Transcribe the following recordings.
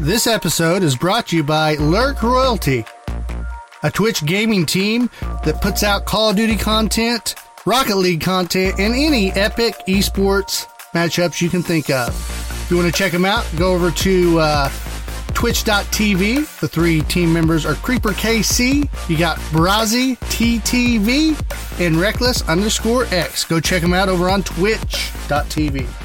This episode is brought to you by Lurk Royalty, a Twitch gaming team that puts out Call of Duty content, Rocket League content, and any epic esports matchups you can think of. If you want to check them out, go over to uh, twitch.tv. The three team members are Creeper KC, you got Brazi TTV, and Reckless underscore X. Go check them out over on twitch.tv.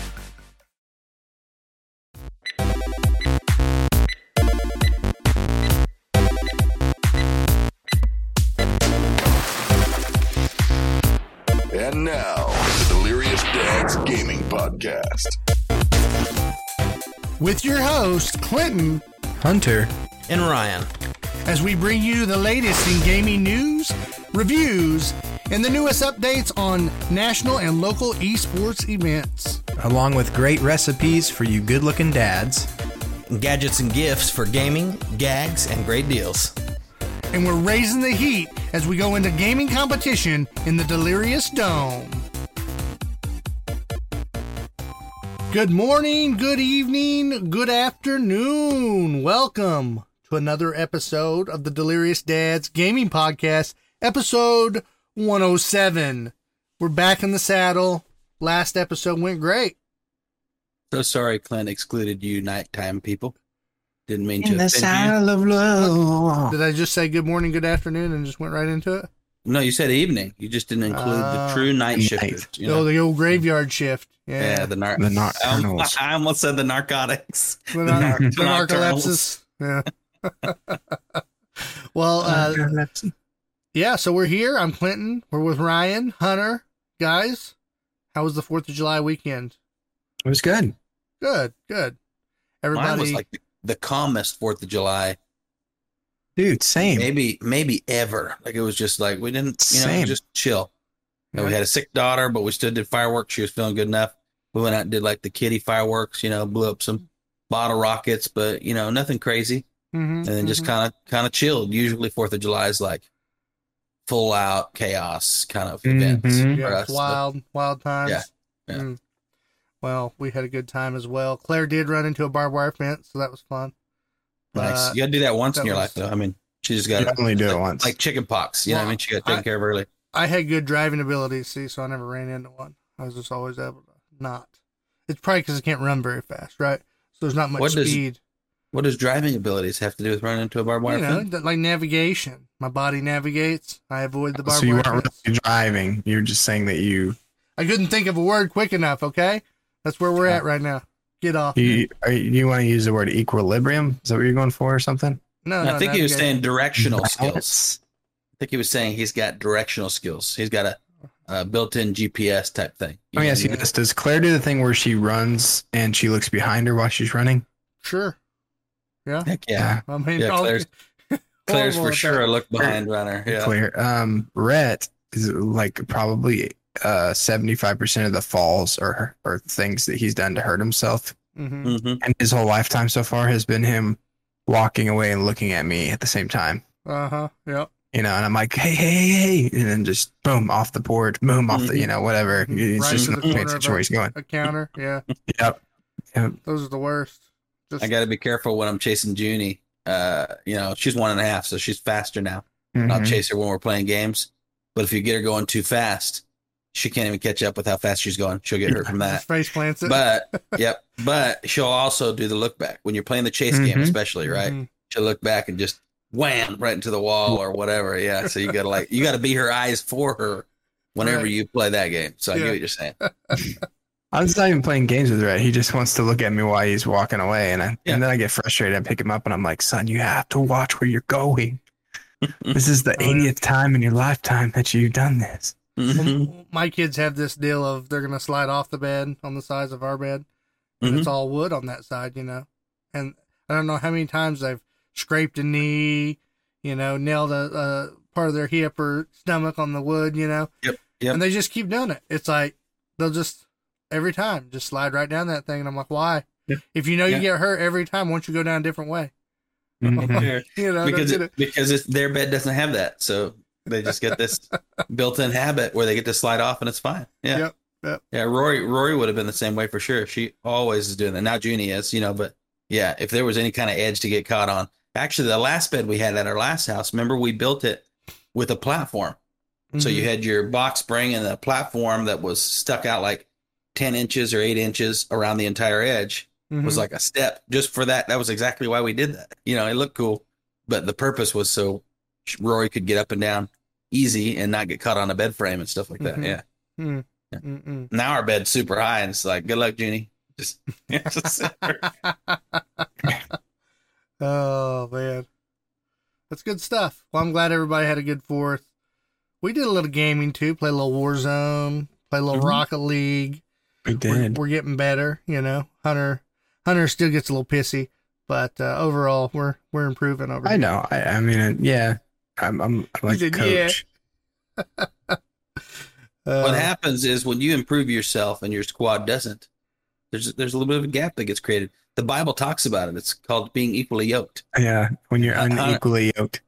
With your host, Clinton, Hunter. and Ryan. as we bring you the latest in gaming news, reviews, and the newest updates on national and local esports events. Along with great recipes for you good looking dads. Gadgets and gifts for gaming, gags, and great deals. And we're raising the heat as we go into gaming competition in the Delirious Dome. Good morning, good evening, good afternoon. Welcome to another episode of the Delirious Dads Gaming Podcast, episode 107. We're back in the saddle. Last episode went great. So sorry, Clint excluded you nighttime people. Didn't mean to In the offend saddle of love. Did I just say good morning, good afternoon, and just went right into it? No, you said evening. You just didn't include Ah. the true night Night. shifters. You Oh, know? the old graveyard shift. Yeah. Yeah. the nar- The I, almost. I almost said the narcotics. The, The nar- nar- the narcolepsis. Yeah. well, uh, yeah, so we're here. I'm Clinton. We're with Ryan, Hunter. Guys, how was the 4th of July weekend? It was good. Good, good. Everybody, Mine was like the, the calmest Fourth of July, Dude, same. maybe maybe ever. Like it was just like we didn't, you know, Same. just chill. You know, we had a sick daughter, but we still did fireworks. She was feeling good enough. We went out and did like the kitty fireworks, you know, blew up some bottle rockets, but you know, nothing crazy. Mhm, And then just mhm. kind of kind of chilled. Usually Fourth of July is like full out chaos kind of events Mhm. for yeah, us. it's but- wild, wild times. Yeah, yeah. Mm. Well, we had a good time as well. Claire did run into a barbed wire fence, so that was fun. nice. Uh, you gotta do that once in your was- life, though. I mean, she just You got only do it once. like chicken pox. You know what I mean? She got taken care of early. I had good driving abilities, see, so I never ran into one. I was just always able to not. It's probably because I can't run very fast, right? So there's not much What does- speed. What does driving abilities have to do with running into a barbed wire you know, fence? like navigation. My body navigates. I avoid the barbed wire. so you wire weren't fence. really driving. You're just saying that you I couldn't think of a word quick enough. Okay, that's where we're at right now. Get off. you are, you want to use the word equilibrium? Is that what you're going for or something? No, No, no, I think he was saying directional skills. I think he was saying he's got directional skills. He's got a, a built-in GPS type thing. Let me ask you Yeah. this: Does Claire do the thing where she runs and she looks behind her while she's running? Sure. Yeah. Heck yeah. I mean, Yeah, Claire's- Claire's for sure a look behind runner. Yeah. Claire. Um, Rhett is like probably uh 75% of the falls or or things that he's done to hurt himself Mhm. hmm and his whole lifetime so far has been him walking away and looking at me at the same time. Uh-huh. Yep. You know, and I'm like, hey, hey, hey, hey, and then just boom off the board, boom off the, you know, whatever. It's Right just into not the paying of attention where he's going. A counter. Yeah. Yep. Yep. Those are the worst. Just I got to be careful when I'm chasing Junie. Uh, you know, she's one and a half, so she's faster now. And I'll chase her when we're playing games. But if you get her going too fast, she can't even catch up with how fast she's going. She'll get hurt from that. face plants it. But yep, but she'll also do the look back when you're playing the chase game, Mhm. especially right. Mhm. She'll look back and just wham right into the wall or whatever. Yeah, so you gotta like you gotta be her eyes for her whenever Right. you play that game. So I Yeah. get what you're saying. I'm just not even playing games with Rhett. He just wants to look at me while he's walking away, and I, Yeah. and then I get frustrated. I pick him up, and I'm like, "Son, you have to watch where you're going. this is the Oh, 80th time in your lifetime that you've done this." Well, my kids have this deal of they're gonna slide off the bed on the sides of our bed, and Mhm. it's all wood on that side, you know. And I don't know how many times they've scraped a knee, you know, nailed a, a part of their hip or stomach on the wood, you know. Yep, yep. And they just keep doing it. It's like they'll just every time just slide right down that thing, and I'm like, why? Yeah. If you know you Yeah. get hurt every time, once you go down a different way, Mhm. you know, because don't it, because it's, their bed doesn't have that, so they just get this built-in habit where they get to slide off and it's fine. Yeah, Yep, yep. yeah. Rory Rory would have been the same way for sure. She always is doing that. Now Junie is, you know, but Yeah, if there was any kind of edge to get caught on. Actually, the last bed we had at our last house, remember we built it with a platform. So you Mhm. had your box spring and a platform that was stuck out like 10 inches or 8 inches around the entire edge was Mhm. like a step just for that. That was exactly why we did that. You know, it looked cool, but the purpose was so Rory could get up and down easy and not get caught on a bed frame and stuff like that. Mhm. Yeah. Mm. Mm-mm. Now our bed's super high and it's like, good luck, Jeannie. Just, just oh man, that's good stuff. Well, I'm glad everybody had a good fourth. We did a little gaming too. Play a little Warzone. Play a little Mhm. Rocket League. We We're, did. we're getting better. You know, Hunter. Hunter still gets a little pissy, but uh, overall, we're we're improving over. I know. I, I mean, uh, yeah. I'm, I'm, I'm like a did, yeah. coach. Uh, what happens is when you improve yourself and your squad doesn't, there's there's a little bit of a gap that gets created. The Bible talks about it. It's called being equally yoked. Yeah. When you're Uh, uh, unequally yoked.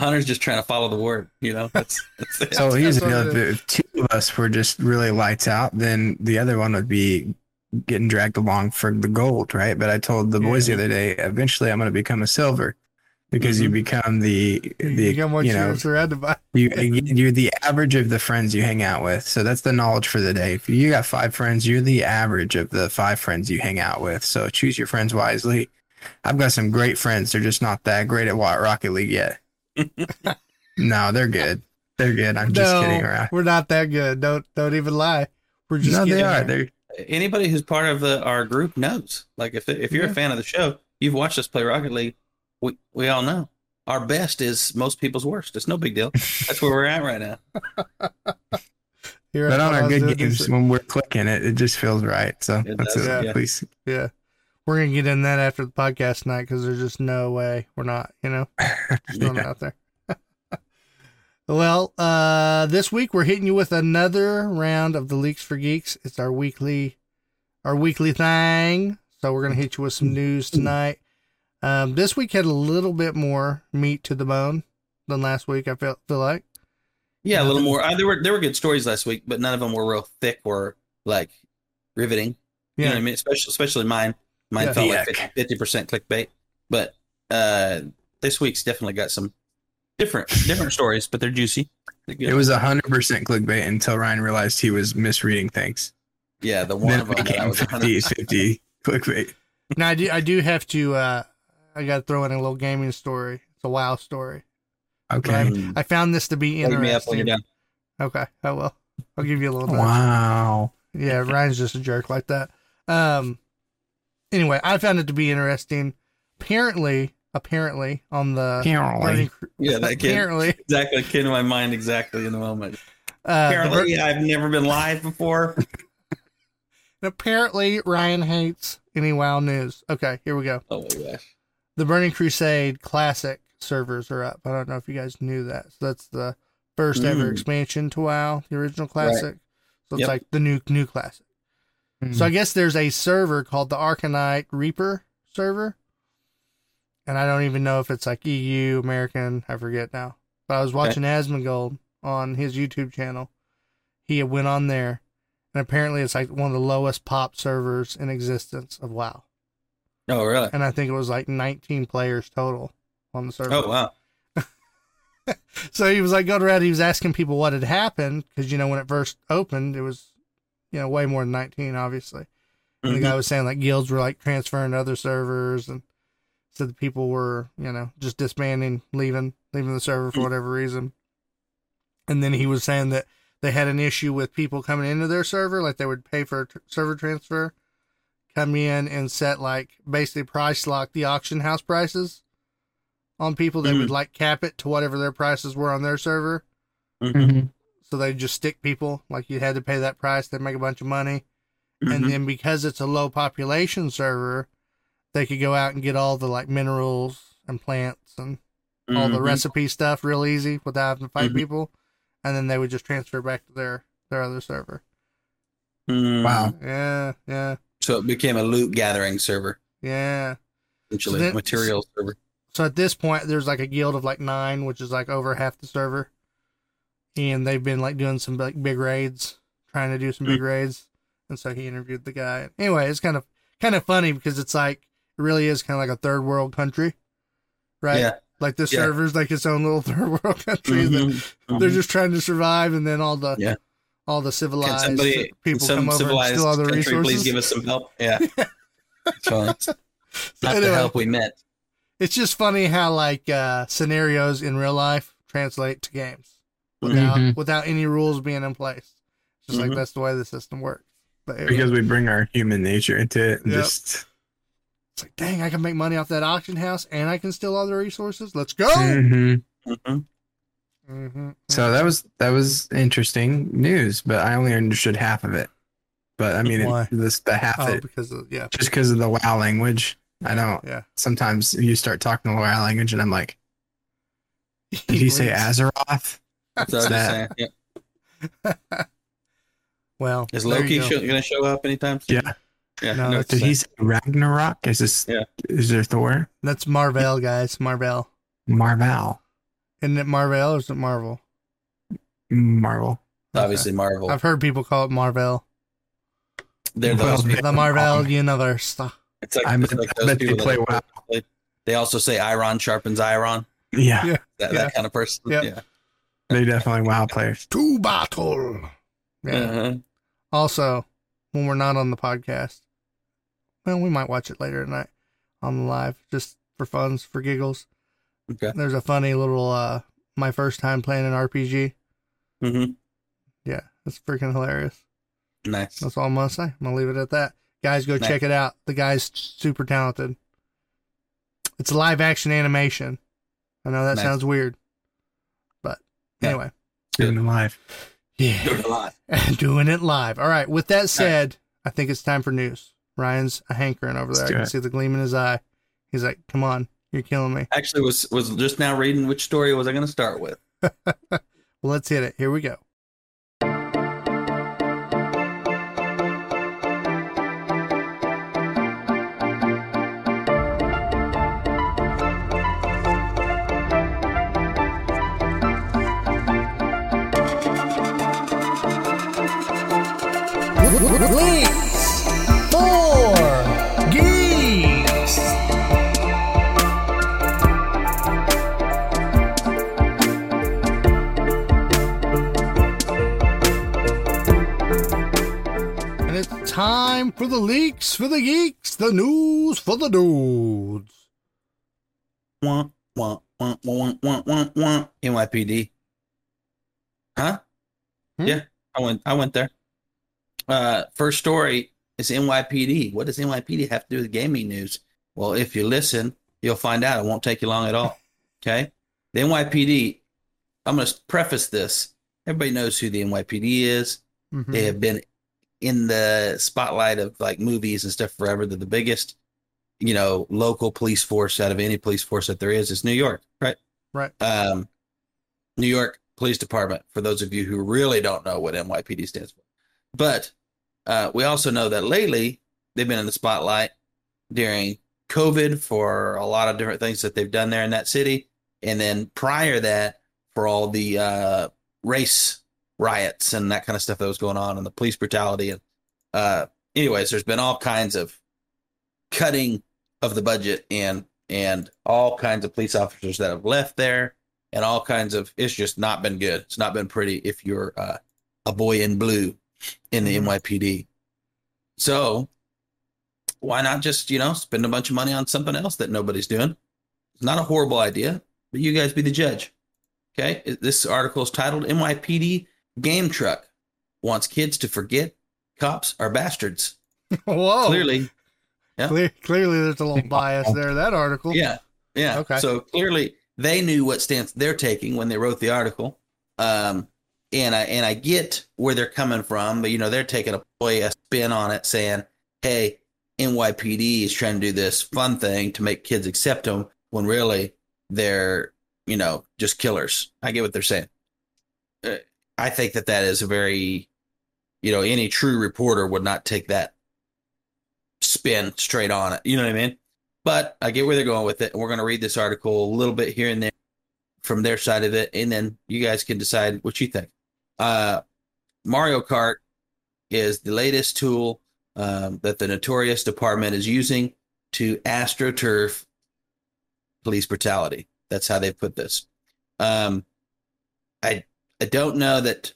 Hunter's just trying to follow the word, you know. That's, that's it. So here's the deal: if if two of us were just really lights out, then the other one would be getting dragged along for the gold, right? But I told the boys the other day, eventually I'm going to become a silver because you mm-hmm. become the you the become what you you're know surrounded by. you you're the average of the friends you hang out with. So that's the knowledge for the day. If you got five friends, you're the average of the five friends you hang out with. So choose your friends wisely. I've got some great friends. They're just not that great at Wa- Rocket League yet. no, they're good. They're good. I'm just no, kidding around. we're not that good. Don't don't even lie. We're just no, they are. They're Anybody who's part of the, our group knows. Like if if you're Yeah. a fan of the show, you've watched us play Rocket League. We we all know our best is most people's worst. It's no big deal. That's where we're at right now. Here but on our good games, this- when we're clicking it, it just feels right. So It that's does, it. yeah. Please. Yeah. We're going to get in that after the podcast tonight because there's just no way we're not, you know, just throwing Yeah. out there. well, uh, this week we're hitting you with another round of the Leaks for Geeks. It's our weekly, our weekly thing. So we're going to hit you with some news tonight. Um, this week had a little bit more meat to the bone than last week. I feel, feel like. Yeah, a little more. Uh, there were there were good stories last week, but none of them were real thick or like riveting. You know what I mean? Especially especially mine. Mine Yeah. felt like fifty percent clickbait. But uh this week's definitely got some different different stories, but they're juicy. They're. It was hundred percent clickbait until Ryan realized he was misreading things. yeah, the one Then of it them became was 50, 50 clickbait. Now I do, I do have to, uh, I got to throw in a little gaming story. It's a WoW story. Okay. Mm. I found this to be Hold me up when you're interesting. Okay, I will. I'll give you a little. nudge. Wow. Yeah, Ryan's just a jerk like that. Um. Anyway, I found it to be interesting. Apparently, apparently on the Apparently. Burning Yeah, that kid apparently, exactly came to my mind exactly in the moment. uh, the Apparently, I've never been live before. apparently Ryan hates any WoW news. Okay, here we go. Oh my gosh. The Burning Crusade Classic servers are up. I don't know if you guys knew that. So that's the first ever Mm. expansion to WoW, the original Classic. So it's Yep. like the new new Classic. Mm. So I guess there's a server called the Arcanite Reaper server. And I don't even know if it's like EU, American, I forget now. But I was watching Asmongold on his YouTube channel. He went on there and apparently it's like one of the lowest pop servers in existence of WoW. Oh really? And I think it was like 19 players total on the server. Oh wow. So he was like going around, he was asking people what had happened because, you know, when it first opened, it was, you know, way more than 19, obviously. And Mhm. the guy was saying like guilds were like transferring to other servers and said the people were, you know, just disbanding, leaving, leaving the server for whatever reason. And then he was saying that they had an issue with people coming into their server, like they would pay for a tr- server transfer, come in and set like basically price lock the auction house prices on people. They would like cap it to whatever their prices were on their server. Mhm. Mhm. So they just stick people like you had to pay that price. They make a bunch of money Mhm. and then because it's a low population server, they could go out and get all the like minerals and plants and all the Mhm. recipe stuff real easy without having to fight Mhm. people, and then they would just transfer back to their their other server. Mm. Wow. Yeah, yeah, So it became a loot gathering server, yeah. essentially, So then- material server. So at this point, there's like a guild of like nine, which is like over half the server, and they've been like doing some like big raids, trying to do some big raids, and so he interviewed the guy. Anyway, it's kind of kind of funny because it's like it really is kind of like a third world country, right? Yeah. Like the Yeah. server's like its own little third world country. Mhm, They're mhm. just trying to survive, and then all the Yeah. All the Can civilized somebody, people some come over and civilized steal all the country resources. please give us some help? Yeah. so it's not the help we meant. it's just funny how like uh, scenarios in real life translate to games without Mhm. without any rules being in place. Just like Mhm. that's the way the system works. But anyway, because we bring our human nature into it. And Yep. Just it's like, dang, I can make money off that auction house, and I can steal all the resources. Let's go. Mhm. Hmm hmm So that was that was interesting news, but I only understood half of it. But I mean, it, this the half oh, it because of, yeah, just because of the WoW language. I don't. yeah. Sometimes you start talking the WoW language, and I'm like, did he say Azeroth? That's what that? saying. Yeah. Well, Is Loki go. show, gonna show up anytime soon? Yeah. Yeah. No, I Did he say Ragnarok? Is this? Yeah. Is there Thor? That's Marvel, guys. Marvel. Marvel. Isn't it Marvel or is it Marvel? Marvel. Obviously, Marvel. I've heard people call it Marvel. They're those they- people. The Marvel universe. It's like, I it's bet- like I those bet they play that WoW. They also say iron sharpens iron. Yeah, Yeah. That, Yeah. that kind of person. Yep. Yeah. they definitely WoW players. To battle. Yeah. Uh-huh. Also, when we're not on the podcast, well, we might watch it later tonight on the live, just for funs, for giggles. Okay. There's a funny little uh my first time playing an RPG. Mm-hmm. Yeah, it's freaking hilarious. Nice. That's all I'm gonna say. I'm gonna leave it at that. Guys, go Nice. check it out. The guy's super talented. It's live action animation. I know that Nice. sounds weird, but Yeah. anyway, Doing it live. yeah, Doing a lot. doing it live. All right. With that said, I think it's time for news. Ryan's a hankering over there. Let's I can it. see the gleam in his eye. He's like, "Come on, you're killing me." Actually, was was just now reading which story was I going to start with. Well, let's hit it. Here we go. Leaks for the geeks, the news for the dudes. Wah, wah, wah, wah, wah, wah, wah. NYPD. Huh? Hmm? Yeah, I went. I went there. Uh, first story is NYPD. What does NYPD have to do with gaming news? Well, if you listen, you'll find out. It won't take you long at all. Okay, the NYPD. I'm going to preface this. Everybody knows who the NYPD is. Mhm. They have been in the spotlight of like movies and stuff forever. They're the biggest, you know, local police force out of any police force that there is. Is New York, right? Right. Um, New York Police Department. For those of you who really don't know what NYPD stands for, but uh, we also know that lately they've been in the spotlight during COVID for a lot of different things that they've done there in that city, and then prior that for all the uh, race riots and that kind of stuff that was going on and the police brutality and uh anyways there's been all kinds of cutting of the budget and and all kinds of police officers that have left there and all kinds of it's just not been good. It's not been pretty if you're uh, a boy in blue in the Mhm. NYPD so why not just you know spend a bunch of money on something else that nobody's doing? It's not a horrible idea but you guys be the judge. Okay? This article is titled NYPD game truck wants kids to forget cops are bastards. Whoa. Clearly, yeah. Clear, clearly, there's a little bias there. That article. yeah, yeah. Okay. So clearly, they knew what stance they're taking when they wrote the article. Um, and I and I get where they're coming from, but you know they're taking a play a spin on it, saying, "Hey, NYPD is trying to do this fun thing to make kids accept them," when really they're you know just killers. I get what they're saying. Uh, I think that that is a very, you know, any true reporter would not take that spin straight on it. You know what I mean? But I get where they're going with it. And we're going to read this article a little bit here and there from their side of it. And then you guys can decide what you think. Uh, Mario Kart is the latest tool um, that the Notorious Department is using to astroturf police brutality. That's how they put this. Um, I I don't know that.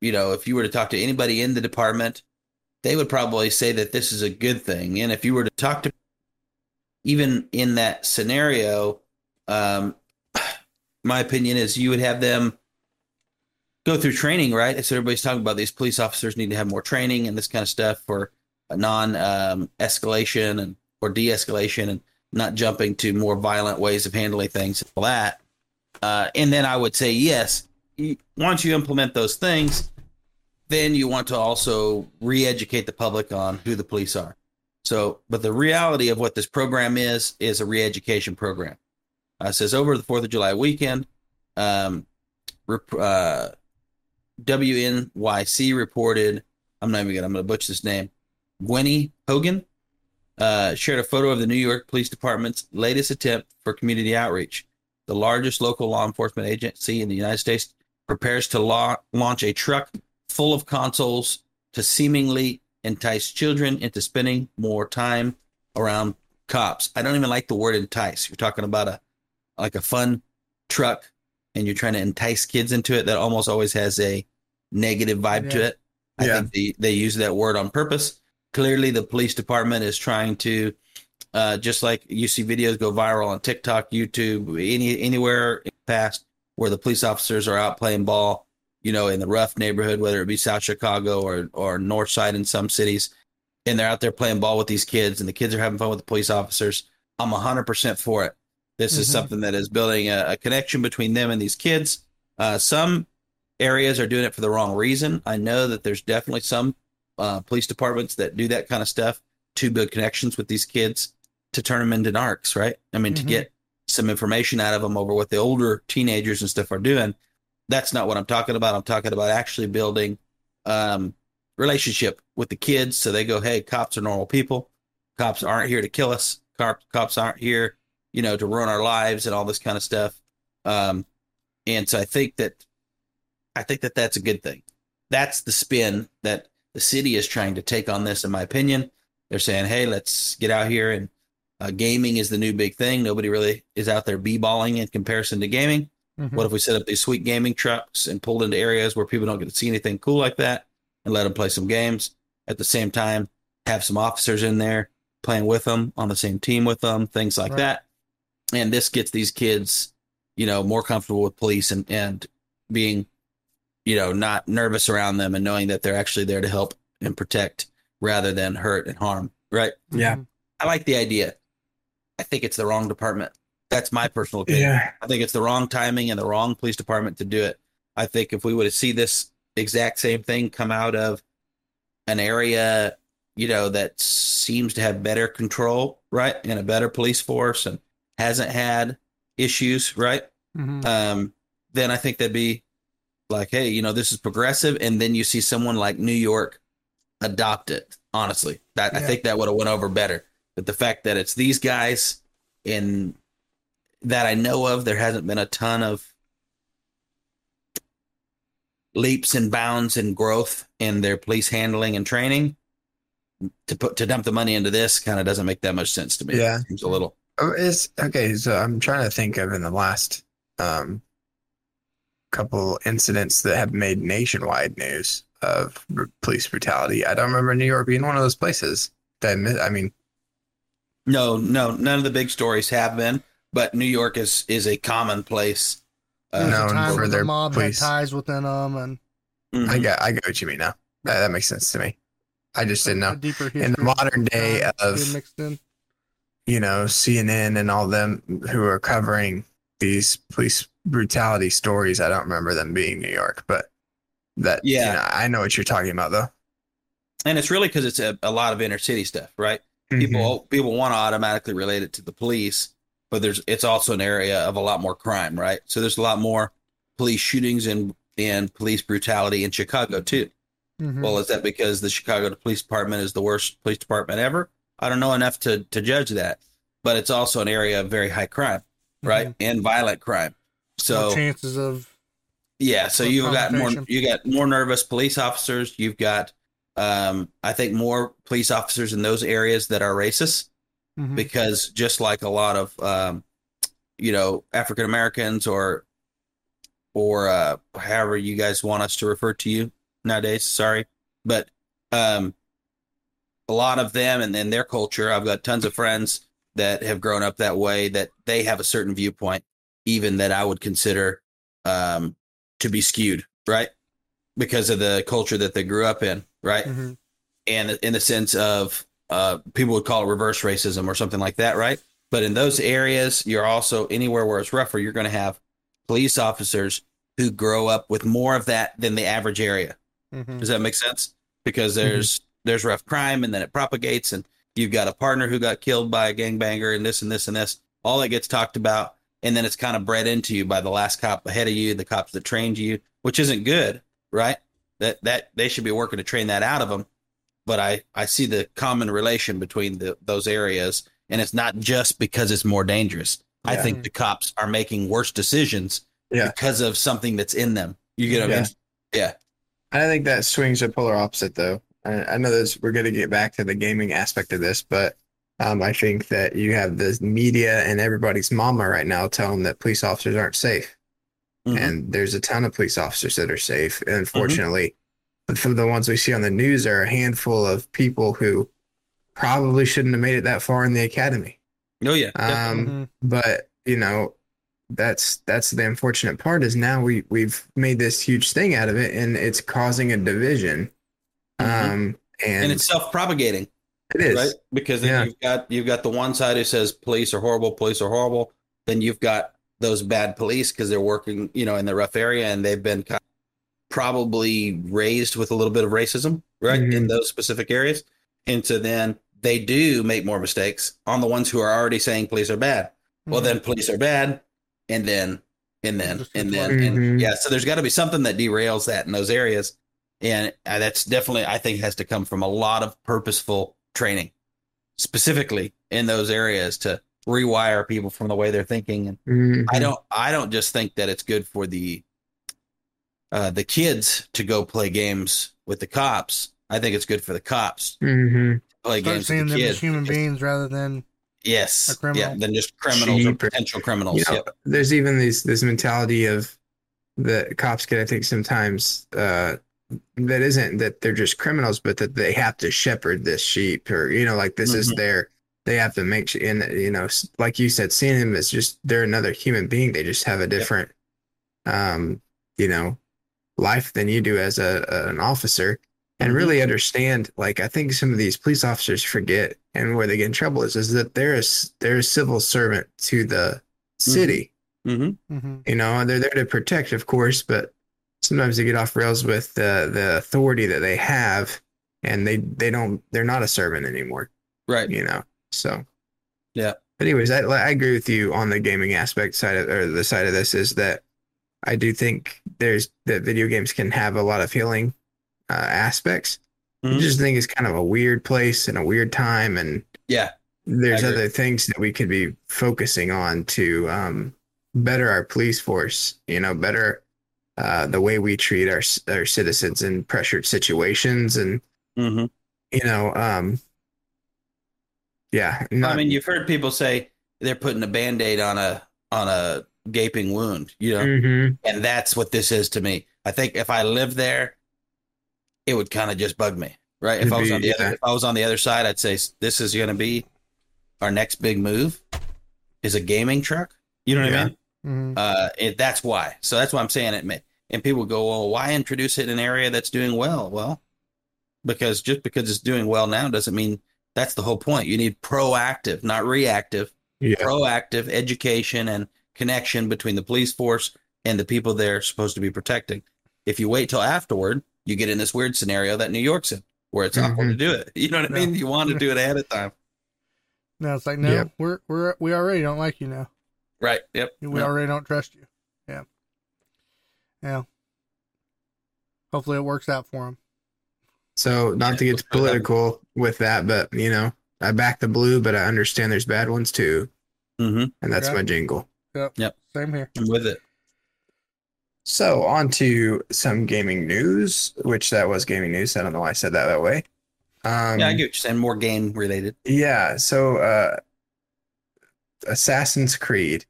You know, if you were to talk to anybody in the department, they would probably say that this is a good thing. And if you were to talk to, even in that scenario, um, my opinion is you would have them go through training, right? So everybody's talking about these police officers need to have more training and this kind of stuff for non um, escalation and or de escalation and not jumping to more violent ways of handling things and all that. Uh, and then I would say yes. Once you implement those things, then you want to also re-educate the public on who the police are. So, but the reality of what this program is is a re-education program. Uh, says over the Fourth of July weekend, um, uh, WNYC reported. I'm not even gonna. I'm gonna butcher this name. Gwenny Hogan uh, shared a photo of the New York Police Department's latest attempt for community outreach. The largest local law enforcement agency in the United States prepares to la- launch a truck full of consoles to seemingly entice children into spending more time around cops. I don't even like the word entice. You're talking about a like a fun truck and you're trying to entice kids into it that almost always has a negative vibe yeah. to it. I yeah. think they, they use that word on purpose. Clearly the police department is trying to uh, just like you see videos go viral on TikTok, YouTube, any anywhere in the past where the police officers are out playing ball you know, in the rough neighborhood, whether it be South Chicago or or North Side in some cities, and they're out there playing ball with these kids, and the kids are having fun with the police officers. I'm 100% for it. This mm-hmm. is something that is building a, a, connection between them and these kids. Uh, some areas are doing it for the wrong reason. I know that there's definitely some uh, police departments that do that kind of stuff to build connections with these kids to turn them into narcs, right? I mean, mm-hmm. to get some information out of them over what the older teenagers and stuff are doing that's not what I'm talking about. I'm talking about actually building um, relationship with the kids so they go, hey, cops are normal people. Cops aren't here to kill us. Cops, cops aren't here, you know, to ruin our lives and all this kind of stuff. Um, and so I think that I think that that's a good thing. That's the spin that the city is trying to take on this, in my opinion. They're saying, hey, let's get out here and uh, gaming is the new big thing. Nobody really is out there b-balling in comparison to gaming. Mm-hmm. What if we set up these sweet gaming trucks and pulled into areas where people don't get to see anything cool like that and let them play some games at the same time, have some officers in there playing with them on the same team with them, things like right. that. And this gets these kids, you know, more comfortable with police and, and being, you know, not nervous around them and knowing that they're actually there to help and protect rather than hurt and harm. Right. Yeah. I like the idea. I think it's the wrong department. That's my personal opinion. Yeah. I think it's the wrong timing and the wrong police department to do it. I think if we would have see this exact same thing come out of an area, you know, that seems to have better control, right, and a better police force and hasn't had issues, right? Mm-hmm. Um, then I think that'd be like, hey, you know, this is progressive, and then you see someone like New York adopt it. Honestly, that yeah. I think that would have went over better. But the fact that it's these guys in that I know of, there hasn't been a ton of leaps and bounds and growth in their police handling and training. To put to dump the money into this kind of doesn't make that much sense to me. Yeah, it seems a little. Oh, it's okay. So I'm trying to think of in the last um, couple incidents that have made nationwide news of police brutality. I don't remember New York being one of those places. That I mean, no, no, none of the big stories have been but New York is is a commonplace. Uh, known for their the mob police. had ties within them, and mm-hmm. I get I get what you mean now. That, that makes sense to me. I just didn't know. In the modern day of you know CNN and all them who are covering these police brutality stories, I don't remember them being New York, but that yeah, you know, I know what you're talking about though. And it's really because it's a, a lot of inner city stuff, right? Mm-hmm. People people want to automatically relate it to the police, but there's it's also an area of a lot more crime, right? So there's a lot more police shootings and and police brutality in Chicago too. Mm-hmm. Well, is that because the Chicago Police Department is the worst police department ever? I don't know enough to to judge that, but it's also an area of very high crime, right, mm-hmm. and violent crime. So chances of yeah. So you've got more you got more nervous police officers. You've got um, I think more police officers in those areas that are racist Mhm. because just like a lot of um, you know African Americans or or uh, however you guys want us to refer to you nowadays, sorry, but um, a lot of them and then their culture. I've got tons of friends that have grown up that way that they have a certain viewpoint, even that I would consider um, to be skewed, right? Because of the culture that they grew up in, right? Mhm. and in the sense of uh, people would call it reverse racism or something like that, right? But in those areas, you're also anywhere where it's rougher, you're going to have police officers who grow up with more of that than the average area. Mhm. Does that make sense? Because there's there's rough crime and then it propagates, and you've got a partner who got killed by a gangbanger, and this and this and this. All that gets talked about, and then it's kind of bred into you by the last cop ahead of you, the cops that trained you, which isn't good, right? That that they should be working to train that out of them. But I I see the common relation between the those areas, and it's not just because it's more dangerous. I think the cops are making worse decisions Yeah. because of something that's in them. You get what I Yeah. mean? Yeah. I think that swings a polar opposite, though. I, I know this. We're going to get back to the gaming aspect of this, but um, I think that you have the media and everybody's mama right now telling that police officers aren't safe, Mhm. and there's a ton of police officers that are safe. Unfortunately, but for the ones we see on the news are a handful of people who probably shouldn't have made it that far in the academy. Oh yeah. Um, Mhm. but you know that's that's the unfortunate part is now we we've made this huge thing out of it and it's causing a division Mhm. um and, and it's self-propagating, it is right? Because then Yeah. you've got you've got the one side who says police are horrible, police are horrible. Then you've got those bad police because they're working, you know, in the rough area and they've been kind of probably raised with a little bit of racism, right, in Mhm. those specific areas. And so then they do make more mistakes on the ones who are already saying police are bad. Well, Mhm. then police are bad, and then and then and then going. and yeah. So there's got to be something that derails that in those areas, and uh, that's definitely I think has to come from a lot of purposeful training, specifically in those areas to rewire people from the way they're thinking. And Mhm. I don't I don't just think that it's good for the uh, the kids to go play games with the cops. I think it's good for the cops Mhm. to play Start games seeing with the them kids. as human because- beings rather than Yes, a criminal. yeah, than just criminals Cheap or or- potential criminals. You know, Yep. there's even these this mentality of the cops get i think sometimes uh that isn't that they're just criminals but that they have to shepherd this sheep or you know like this is Mhm. their they have to make sure and you know like you said seeing them as just they're another human being they just have a different um you know life than you do as a, a- an officer and Mhm. really understand like i think some of these police officers forget and where they get in trouble is is that they're a, s- they're a civil servant to the city Mm-hmm. hmm you know and they're there to protect of course but sometimes they get off rails with the the authority that they have and they they don't they're not a servant anymore Right. you know so Yeah. but anyways i, I agree with you on the gaming aspect side of or the side of this is that i do think there's that video games can have a lot of healing uh, aspects Mhm. i just think it's kind of a weird place and a weird time and Yeah. there's other things that we could be focusing on to um, better our police force you know better uh, the way we treat our our citizens in pressured situations and Mm-hmm. you know um yeah not, I mean, you've heard people say they're putting a band-aid on a on a gaping wound, you know, Mhm. and that's what this is to me. I think if I lived there, it would kind of just bug me, right? If It'd I was be- on the yeah. other, if I was on the other side, I'd say this is going to be our next big move is a gaming truck. You know what I Yeah. mean? hmm Uh, it, that's why. So that's why I'm saying it. May, and people go, well, why introduce it in an area that's doing well? Well, because just because it's doing well now doesn't mean that's the whole point. You need proactive, not reactive, yeah proactive education and connection between the police force and the people they're supposed to be protecting. If you wait till afterward, you get in this weird scenario that New York's in, where it's awkward to mm-hmm. do it. You know what I mean? You want to do it ahead of time, Now it's like, no, Yep. we're we're we already don't like you now. right? Yep. We Yep. already don't trust you. Yeah. Yeah. Hopefully it works out for him. So not to get let's put it that political with that but you know i back the blue but i understand there's bad ones too Mhm. and that's Yeah. my jingle Yep. Yep. Same here. I'm with it. So on to some gaming news, which that was gaming news. I don't know why I said that that way. Um, yeah, I get what you're saying. More game related. Yeah, so uh Assassin's Creed.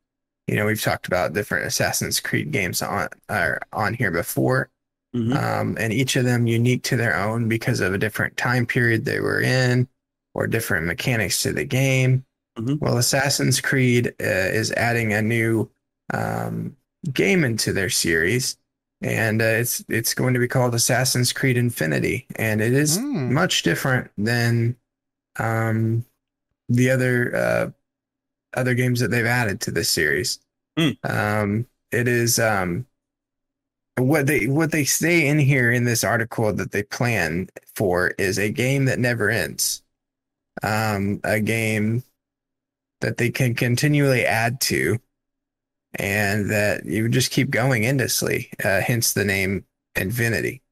You know, we've talked about different Assassin's Creed games on are on here before. Mhm. Um, and each of them unique to their own because of a different time period they were in or different mechanics to the game. Mhm. Well, Assassin's Creed uh, is adding a new um, game into their series, and uh, it's it's going to be called Assassin's Creed Infinity, and it is Hmm. much different than um, the other uh, other games that they've added to this series. Hmm. Um, it is um, what they what they say in here in this article that they plan for is a game that never ends. Um, a game that they can continually add to, and that you just keep going endlessly. Uh, hence the name Infinity.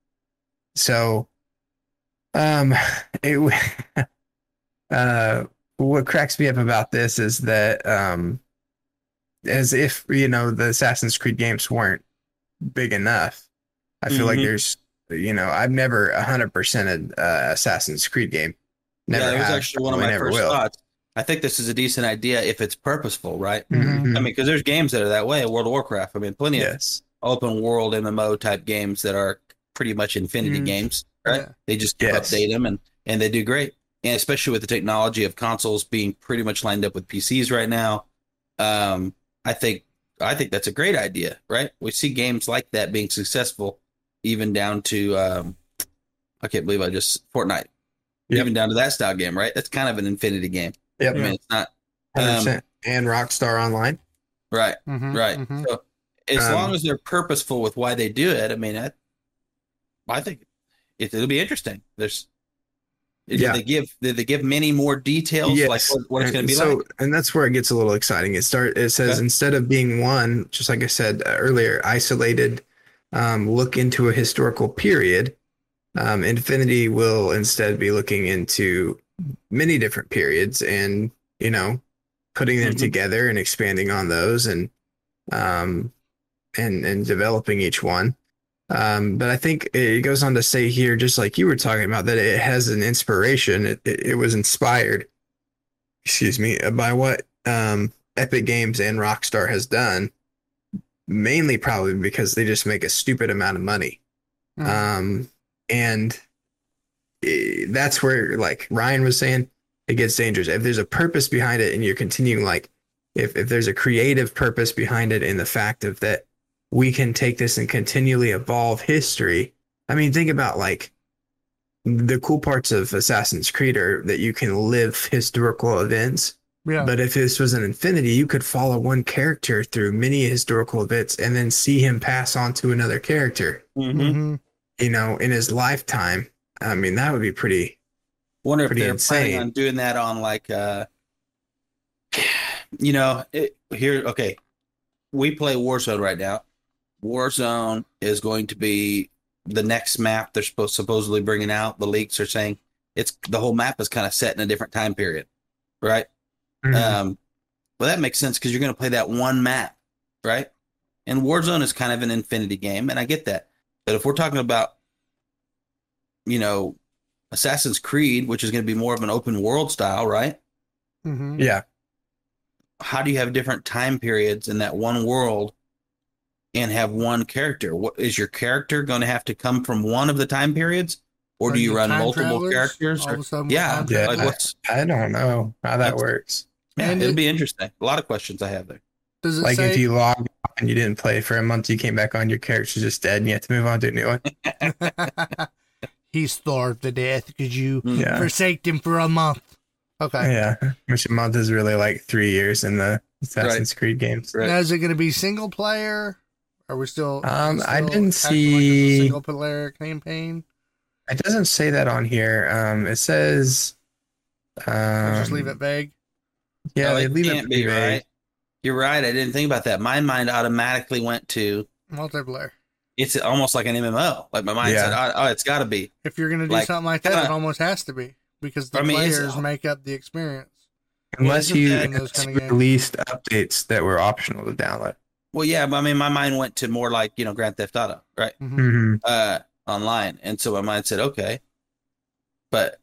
So, um, it uh, what cracks me up about this is that um, as if you know the Assassin's Creed games weren't big enough. I feel like Mhm. there's you know I've never a hundred percent uh, Assassin's Creed game. Never yeah, it was have, actually one of my first will. thoughts. I think this is a decent idea if it's purposeful, right? Mhm. Mhm. I mean, because there's games that are that way. World of Warcraft. I mean, plenty of open world MMO type games that are pretty much infinity Mm. games, right? Yeah. They just Yes. update them and and they do great. And especially with the technology of consoles being pretty much lined up with PCs right now, um, I think I think that's a great idea, right? We see games like that being successful, even down to um, I can't believe I just Fortnite, Yep. even down to that style game, right? That's kind of an infinity game. yep, I mean, it's not um. And Rockstar Online. right. Mhm, Right. mhm. So as Um, long as they're purposeful with why they do it, I mean, I, I think it, it'll be interesting. There's, did Yeah. they give did they give many more details like what, what it's going to be so, like? and that's where it gets a little exciting. It start. It says Okay. instead of being one, just like I said uh, earlier, isolated, um, look into a historical period. Um, Infinity will instead be looking into many different periods, and you know, putting them Mhm. together and expanding on those, and um, and and developing each one. Um, but I think it goes on to say here, just like you were talking about, that it has an inspiration. It, it, it was inspired, excuse me, by what um, Epic Games and Rockstar has done, mainly probably because they just make a stupid amount of money. Mhm. Um, and eh, that's where, like Ryan was saying, it gets dangerous. If there's a purpose behind it and you're continuing, like, if, if there's a creative purpose behind it in the fact of that we can take this and continually evolve history. I mean, think about like the cool parts of Assassin's Creed are that you can live historical events. yeah. But if this was an infinity, you could follow one character through many historical events and then see him pass on to another character, Mhm. Mhm. you know, in his lifetime. I mean, that would be pretty. Wonder if they're planning on doing that on like, uh, you know, it, here. Okay, we play Warzone right now. Warzone is going to be the next map they're supposed supposedly bringing out. The leaks are saying it's the whole map is kind of set in a different time period, right? Mm-hmm. Um, well, that makes sense because you're going to play that one map, right? And Warzone is kind of an infinity game, and I get that. But if we're talking about, you know, Assassin's Creed, which is going to be more of an open world style, right? Mhm. yeah. How do you have different time periods in that one world and have one character? What is your character going to have to come from one of the time periods, or Like do you run multiple characters? Or, of a sudden with yeah, Yeah. like what's I don't know how that works. yeah, And it'd it- be interesting. A lot of questions I have there. Does it Like say if you log off and you didn't play for a month, you came back on, your character's just dead and you have to move on to a new one. he starved to death because you Mm. Yeah. forsaked him for a month? Okay. Yeah. Which a month is really like three years in the Assassin's Creed games. Right. Now, is it going to be single player? Are we still? Um, I still didn't acting like a see- single player campaign. It doesn't say that on here. Um, it says, um, just leave it vague. Yeah, No, they it leave it can't pretty be vague. right. You're right. I didn't think about that. My mind automatically went to Multiplayer. it's almost like an MMO. Like my mind Yeah. said, oh, oh it's got to be. If you're going to do Like, something like that, uh, it almost has to be because the I mean, players make up the experience. Unless you yeah, in those kind of games. released updates that were optional to download. Well, yeah, I mean, my mind went to more like you know Grand Theft Auto, right? Mhm. Mm-hmm. Uh, online, and so my mind said, okay, but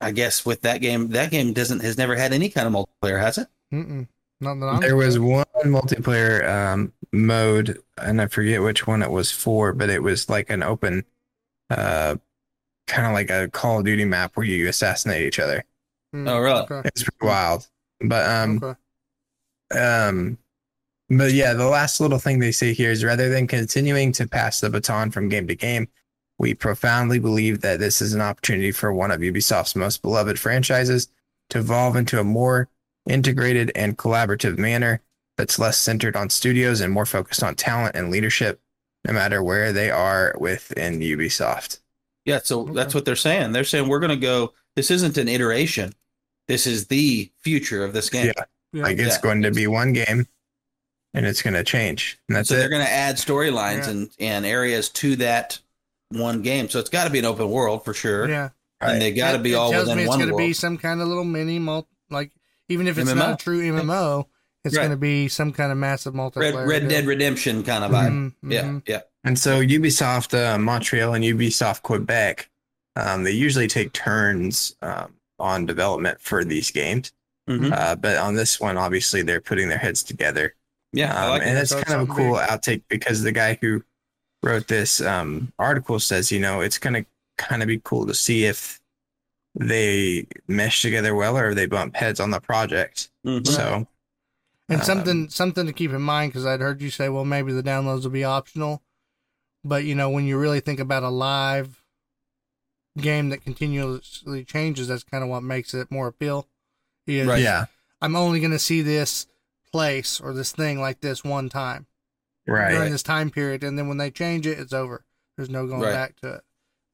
I guess with that game, that game doesn't has never had any kind of multiplayer, has it? Mm-mm. Not that I'm There was one multiplayer um, mode, and I forget which one it was for, but it was like an open, uh, kind of like a Call of Duty map where you assassinate each other. Mm, Oh, really? Okay. It's pretty wild. But um, okay. um, but yeah, the last little thing they say here is rather than continuing to pass the baton from game to game, we profoundly believe that this is an opportunity for one of Ubisoft's most beloved franchises to evolve into a more integrated and collaborative manner that's less centered on studios and more focused on talent and leadership, no matter where they are within Ubisoft. Yeah, so Okay. that's what they're saying. They're saying we're going to go. This isn't an iteration. This is the future of this game. Yeah. Yeah. Like it's Yeah. going to be one game and it's going to change. And that's so they're going to add storylines Yeah. and, and areas to that one game. So it's got to be an open world for sure. yeah. And they got to be it all tells within me it's one gonna be some kind of little mini multi, like even if it's MMO. not a true MMO, it's Right. going to be some kind of massive Red, multiplayer. Red deal. Dead Redemption kind of vibe. Mhm, Yeah, yeah. And so Ubisoft uh, Montreal and Ubisoft Quebec, um, they usually take turns um, on development for these games. Mhm. Uh, but on this one, obviously, they're putting their heads together. Yeah, I Um, like and it. it's So it's kind of a something cool outtake because the guy who wrote this um, article says, you know, it's going to kind of be cool to see if they mesh together well or if they bump heads on the project. Mhm. So, And Um, something something to keep in mind because I'd heard you say, well, maybe the downloads will be optional, but you know when you really think about a live game that continuously changes, that's kind of what makes it more appeal. Is Right. yeah, I'm only going to see this place or this thing like this one time right. during this time period, and then when they change it, it's over. There's no going Right. back to it,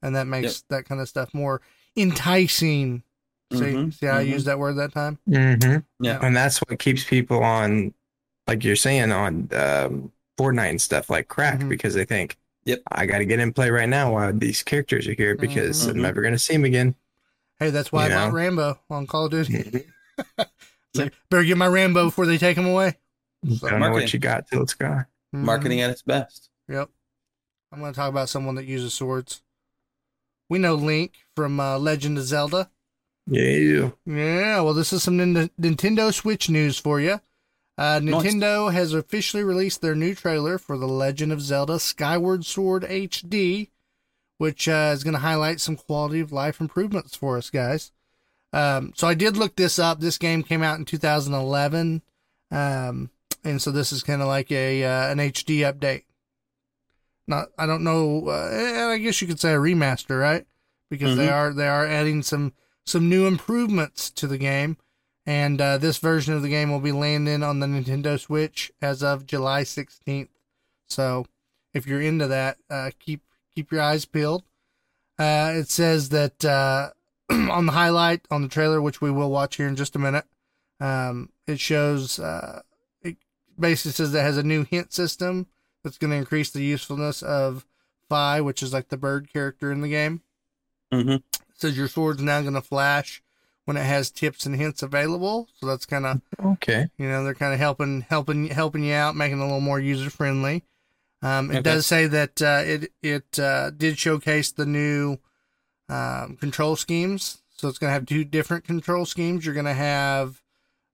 and that makes that kind of stuff more enticing. See, Mhm, see how I mhm. used that word that time? hmm Yeah. And that's what keeps people on, like you're saying, on um, Fortnite and stuff like crack Mhm. because they think, Yep. I got to get in play right now while these characters are here because Mhm. I'm never going to see them again. Hey, that's why You I bought know? Rambo on Call of Duty. It's like, better get my Rambo before they take him away. Don't know Marketing. what you got till it's gone. Mhm. Marketing at its best. Yep. I'm going to talk about someone that uses swords. We know Link from uh, Legend of Zelda. Yeah. Yeah, well, this is some Nin- Nintendo Switch news for you. Uh, Nice. Nintendo has officially released their new trailer for The Legend of Zelda Skyward Sword HD, which uh, is going to highlight some quality of life improvements for us, guys. Um, so I did look this up. This game came out in 2011, um, and so this is kind of like a uh, an HD update. Not, I don't know. Uh, I guess you could say a remaster, right? Because they Mhm. are they are adding some some new improvements to the game, and uh, this version of the game will be landing on the Nintendo Switch as of July 16th. So, if you're into that, uh, keep keep your eyes peeled. Uh, it says that uh, on the highlight on the trailer, which we will watch here in just a minute, um, it shows uh, it basically says that it has a new hint system that's going to increase the usefulness of Fi, which is like the bird character in the game hmm says your sword's now going to flash when it has tips and hints available. So that's kind of Okay. you know they're kind of helping helping helping you out, making it a little more user friendly. Um, it Okay. does say that uh, it it uh, did showcase the new um, control schemes. So it's going to have two different control schemes. You're going to have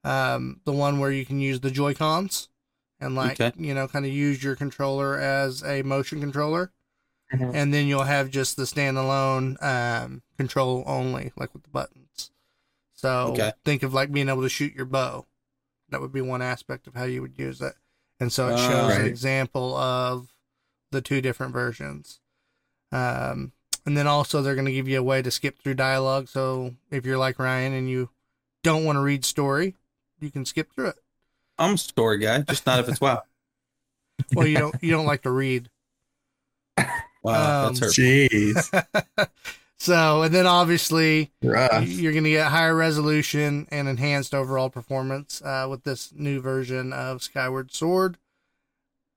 um, the one where you can use the Joy Cons and like Okay. you know kind of use your controller as a motion controller Mhm. and then you'll have just the standalone um, control only, like with the buttons. So Okay. think of like being able to shoot your bow. That would be one aspect of how you would use it. And so it shows an right. example of the two different versions. Um, and then also they're going to give you a way to skip through dialogue. So if you're like Ryan and you don't want to read story, you can skip through it. I'm a story guy, just not if it's WoW. Well, you don't you don't like to read. Wow, Um, that's hurtful. Jeez. so and then obviously Rough. You're going to get higher resolution and enhanced overall performance uh, with this new version of Skyward Sword.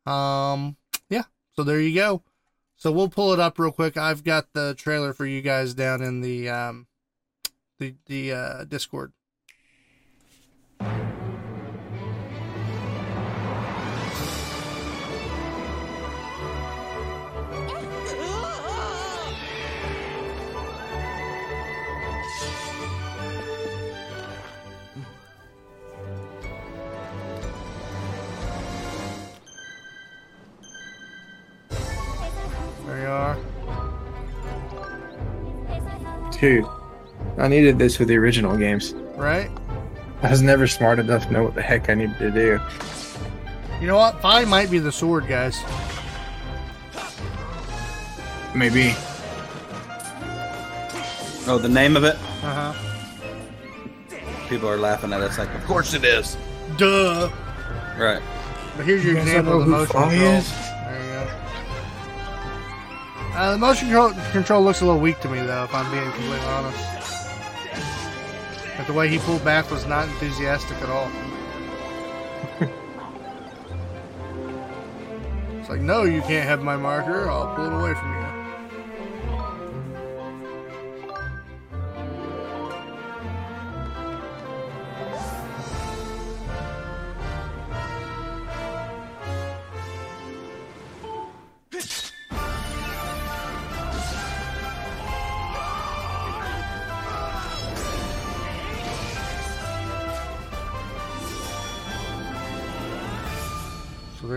Um, yeah. So there you go. So we'll pull it up real quick. I've got the trailer for you guys down in the um, the the uh, Discord. are. Dude, I needed this for the original games. Right? I was never smart enough to know what the heck I needed to do. You know what? Five might be the sword, guys. Maybe. Oh, the name of it? Uh huh. People are laughing at us like, of course it is. Duh. Right. But here's your you example of the most. Is? There you go. Uh, the motion control, control looks a little weak to me, though, if I'm being completely honest. But the way he pulled back was not enthusiastic at all. it's like, no, you can't have my marker. I'll pull it away from you.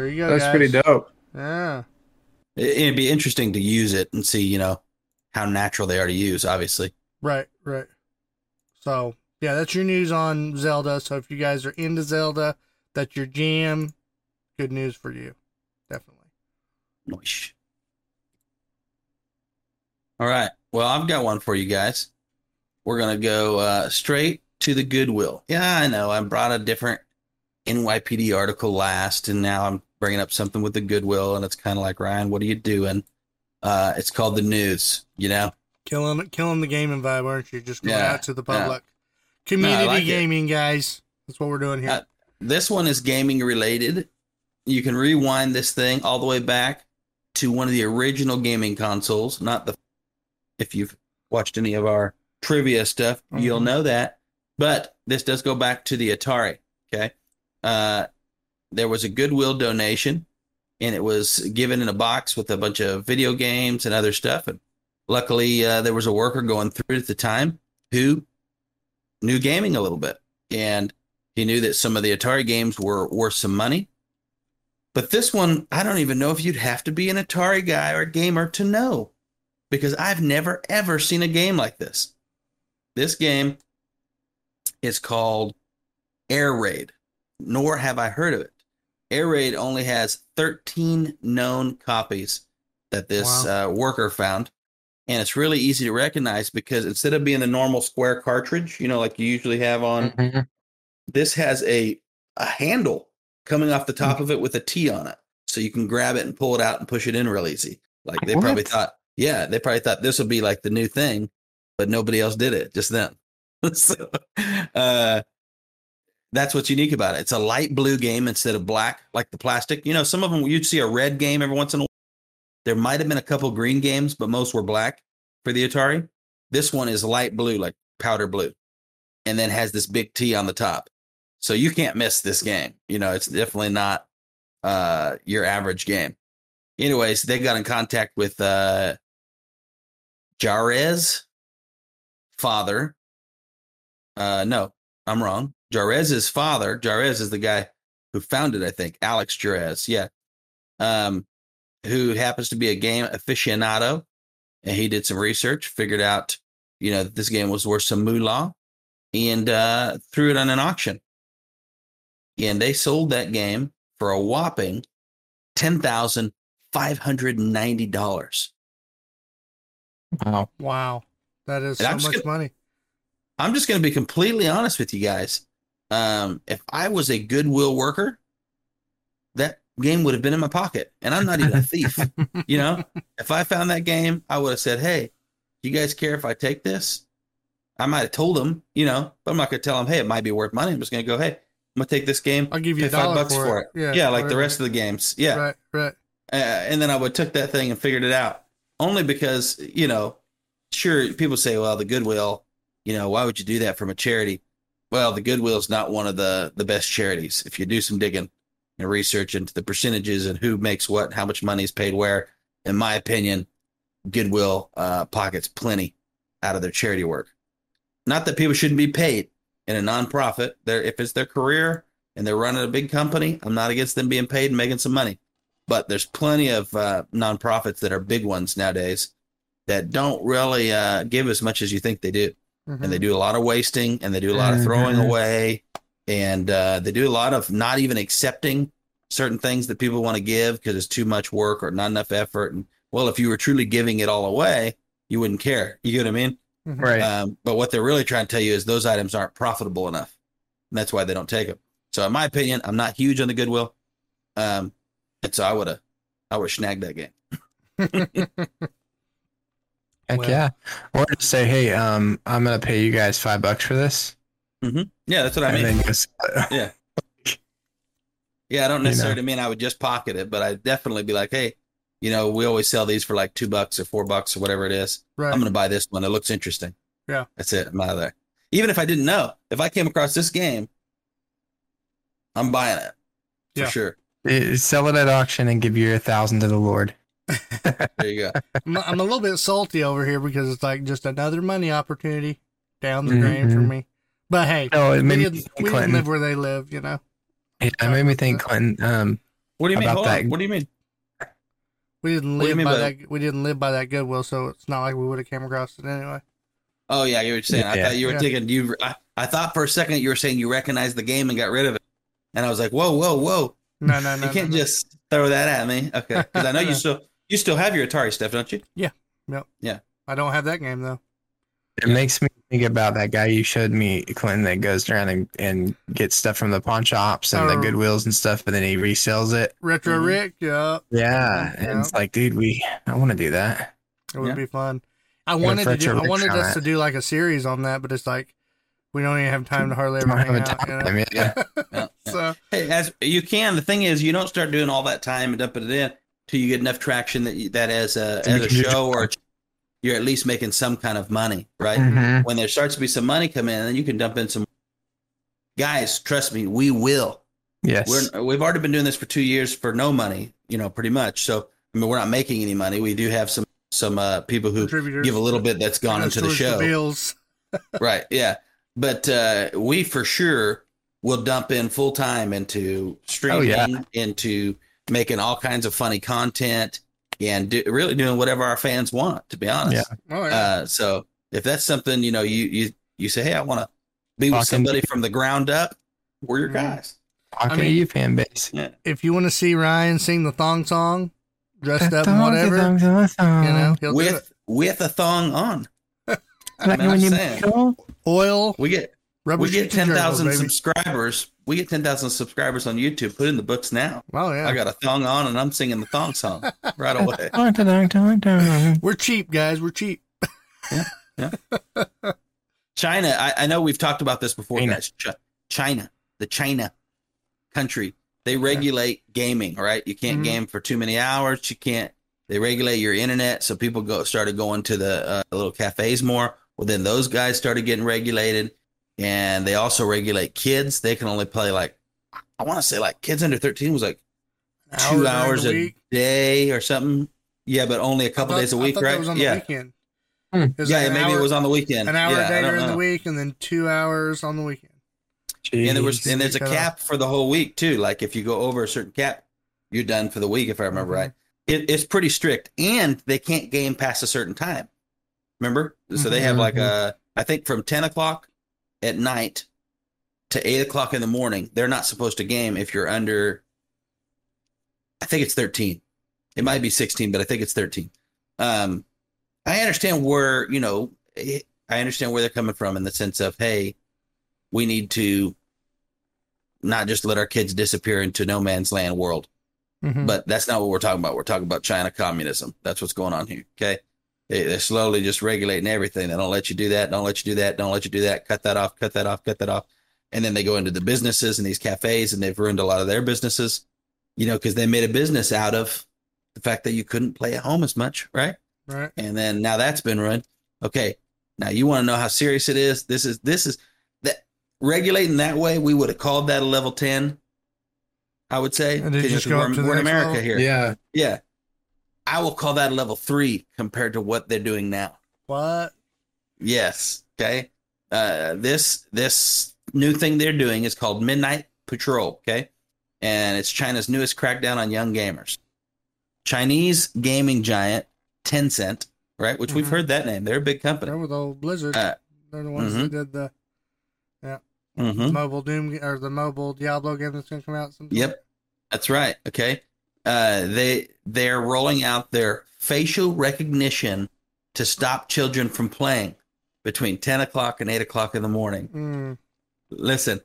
There you go. That's guys. pretty dope. Yeah. It- It'd be interesting to use it and see, you know, how natural they are to use, obviously. Right, right. So, yeah, that's your news on Zelda. So, if you guys are into Zelda, that's your jam. Good news for you. Definitely. Noish. All right. Well, I've got one for you guys. We're going to go uh, straight to the Goodwill. Yeah, I know. I brought a different NYPD article last, and now I'm bringing up something with the Goodwill, and it's kind of like, Ryan, what are you doing? Uh, it's called the news, you know? Killing, killing the gaming vibe, aren't you? Just going Yeah, out to the yeah. public. Community like it. gaming, guys. That's what we're doing here. Uh, This one is gaming related. You can rewind this thing all the way back to one of the original gaming consoles, not the. If you've watched any of our trivia stuff, you'll Mhm. know that. But this does go back to the Atari. Okay. Uh, there was a Goodwill donation, and it was given in a box with a bunch of video games and other stuff. And luckily, uh, there was a worker going through at the time who knew gaming a little bit. And he knew that some of the Atari games were worth some money. But this one, I don't even know if you'd have to be an Atari guy or gamer to know because I've never ever seen a game like this. This game is called Air Raid, nor have I heard of it. Air Raid only has 13 known copies that this uh, worker found. And it's really easy to recognize because instead of being the normal square cartridge, you know, like you usually have on Mhm. this has a a handle coming off the top of it with a T on it, so you can grab it and pull it out and push it in real easy. Like they probably thought, yeah, they probably thought this would be like the new thing, but nobody else did it just then. so, uh, that's what's unique about it. It's a light blue game instead of black, like the plastic. You know, some of them you'd see a red game every once in a while. There might have been a couple green games, but most were black for the Atari. This one is light blue, like powder blue, and then has this big T on the top. So you can't miss this game. You know, it's definitely not uh your average game. Anyways, they got in contact with uh Jarez father. Uh no, I'm wrong. Jarez's father, Jarez is the guy who founded, I think, Alex Jarez, yeah. Um who happens to be a game aficionado and he did some research, figured out, you know, that this game was worth some moolah and uh threw it on an auction and they sold that game for a whopping ten thousand five hundred and ninety dollars. Wow. Wow. That is And so much gonna- money. I'm just going to be completely honest with you guys. Um, if I was a Goodwill worker, that game would have been in my pocket, and I'm not even a thief. you know, if I found that game, I would have said, "Hey, you guys care if I take this?" I might have told them, you know, but I'm not going to tell them, "Hey, it might be worth money." I'm just going to go, "Hey, I'm going to take this game. I'll give you five bucks for, for it. it." Yeah, Yeah, like the rest of the games. Yeah, Right, right. uh, and then I would took that thing and figured it out. Only because you know, sure, people say, "Well, the Goodwill, you know, why would you do that from a charity?" Well, the Goodwill is not one of the the best charities. If you do some digging and research into the percentages and who makes what, how much money is paid where, in my opinion, Goodwill uh, pockets plenty out of their charity work. Not that people shouldn't be paid in a nonprofit. They're, if it's their career and they're running a big company, I'm not against them being paid and making some money but there's plenty of uh, nonprofits that are big ones nowadays that don't really uh, give as much as you think they do, Mhm. and they do a lot of wasting, and they do a lot of throwing Mhm. away, and uh, they do a lot of not even accepting certain things that people want to give because it's too much work or not enough effort. And well, if you were truly giving it all away, you wouldn't care. You get what I mean? Mhm. Right. Um, but what they're really trying to tell you is those items aren't profitable enough. And that's why they don't take them. So in my opinion, I'm not huge on the Goodwill. Um, and so I would have, I would have snagged that game. Heck Well- yeah. Or just say, hey, um, I'm gonna pay you guys five bucks for this. Yeah, that's what I mean. then just Yeah, I don't you know. necessarily mean I would just pocket it, but I'd definitely be like, hey, you know, we always sell these for like two bucks or four bucks or whatever it is. Right. I'm going to buy this one. It looks interesting. Yeah. That's it. I'm out of there. Even if I didn't know, if I came across this game, I'm buying it for Yeah. sure. eh, sell it at auction and give your thousand to the Lord. There you go. I'm, I'm a little bit salty over here because it's like just another money opportunity down the drain for Mhm. me. But hey, No, it we made me didn't, think we didn't Clinton. live where they live, you know. It made me think Clinton. Um, What do you mean? About Hold on. that- What do you mean? We didn't What do you live by by that. We didn't live by that Goodwill, so it's not like we would have came across it anyway. Oh yeah, you were saying. I thought you were Yeah. thinking you. I, I thought for a second you were saying you recognized the game and got rid of it, and I was like, whoa, whoa, whoa! No, no, no. you can't no, no. just throw that at me, okay? Because I know you still you still have your Atari stuff, don't you? Yeah. Yep. Yeah. I don't have that game though. it makes me think about that guy you showed me, Clinton, that goes around and, and gets stuff from the pawn shops and the Oh. Goodwills and stuff, but then he resells it. Retro Mhm. Rick, yeah, Yeah, Yeah. and it's like, dude, we I want to do that. it would Yeah. be fun. I wanted to do. Retro I wanted us that. to do like a series on that, but it's like we don't even have time to hardly ever have hang a out. you know? time. Yeah, Yeah, yeah. So Hey, as you can. The thing is, you don't start doing all that time and dumping it in till you get enough traction that you, that as a as a show or you're at least making some kind of money, right? Mhm. When there starts to be some money come in, then you can dump in some. Guys, trust me, we will. yes, We're we've already been doing this for two years for no money, you know, pretty much. So I mean, we're not making any money. We do have some some uh, people who give a little bit that's gone into the towards show, bills. right? Yeah, but uh, we for sure will dump in full time into streaming, Oh, yeah. into making all kinds of funny content, and do, really doing whatever our fans want. To be honest, Oh yeah. uh, so if that's something you know, you you you say, hey, I want to be with somebody from the ground up. We're your Mhm. guys. talking I to mean- you, fan base. Yeah. if you want to see Ryan sing the thong song, dressed up and whatever, you know, he'll do it. with with a thong on. like I'm when you saying. Oil, We get rubber we get sheets and ten gerbils, thousand baby. subscribers. We get ten thousand subscribers on YouTube. Put in the books now. Oh yeah, I got a thong on and I'm singing the thong song right away. we're cheap, guys. We're cheap. Yeah. China, I, I know we've talked about this before, China. guys. Ch- China, the China country, they regulate gaming, right? You can't Mhm. game for too many hours. You can't. They regulate your internet, so people go started going to the uh, little cafes more. Well, then those guys started getting regulated, and they also regulate kids. They can only play like I want to say like kids under thirteen was like two hours the a week. day or something. Yeah, but only a couple thought- days a week, thought that right? was on the Yeah, weekend. Hmm. Yeah. like maybe hour- it was on the weekend. an hour yeah, a I day don't during the week, and then two hours on the weekend. And there was and there's a cap for the whole week too. Like if you go over a certain cap, you're done for the week. If I remember Mhm. right, it, it's pretty strict, and they can't game past a certain time. Remember, so they have like a I think from ten o'clock at night to eight o'clock in the morning. They're not supposed to game if you're under. I think it's thirteen. It might be sixteen, but I think it's thirteen. Um, I understand where you know. eh, I understand where they're coming from in the sense of hey, we need to not just let our kids disappear into no man's land world. Mhm. But that's not what we're talking about. We're talking about China communism. That's what's going on here. Okay. They, they're slowly just regulating everything. They don't let you do that. Don't let you do that. Don't let you do that. Cut that off. Cut that off. Cut that off. And then they go into the businesses and these cafes and they've ruined a lot of their businesses, you know, because they made a business out of the fact that you couldn't play at home as much. Right. right. And then now that's been ruined. Okay. Now you want to know how serious it is? This is, this is that regulating that way. We would have called that a level 10. I would say. And did you 'cause just go we're, up to the we're in America level? here. Yeah, Yeah. I will call that a level three compared to what they're doing now. What? Yes. Okay. Uh, this this new thing they're doing is called Midnight Patrol. Okay, and it's China's newest crackdown on young gamers. Chinese gaming giant Tencent right? Which we've Mhm. heard that name. They're a big company. They're with old Blizzard. Uh, They're the ones mhm. that did the Mhm. mobile Doom or the mobile Diablo game that's gonna come out. sometime. Yep, that's right. Okay, uh, they they're rolling out their facial recognition to stop children from playing between ten o'clock and eight o'clock in the morning. Mm, Listen,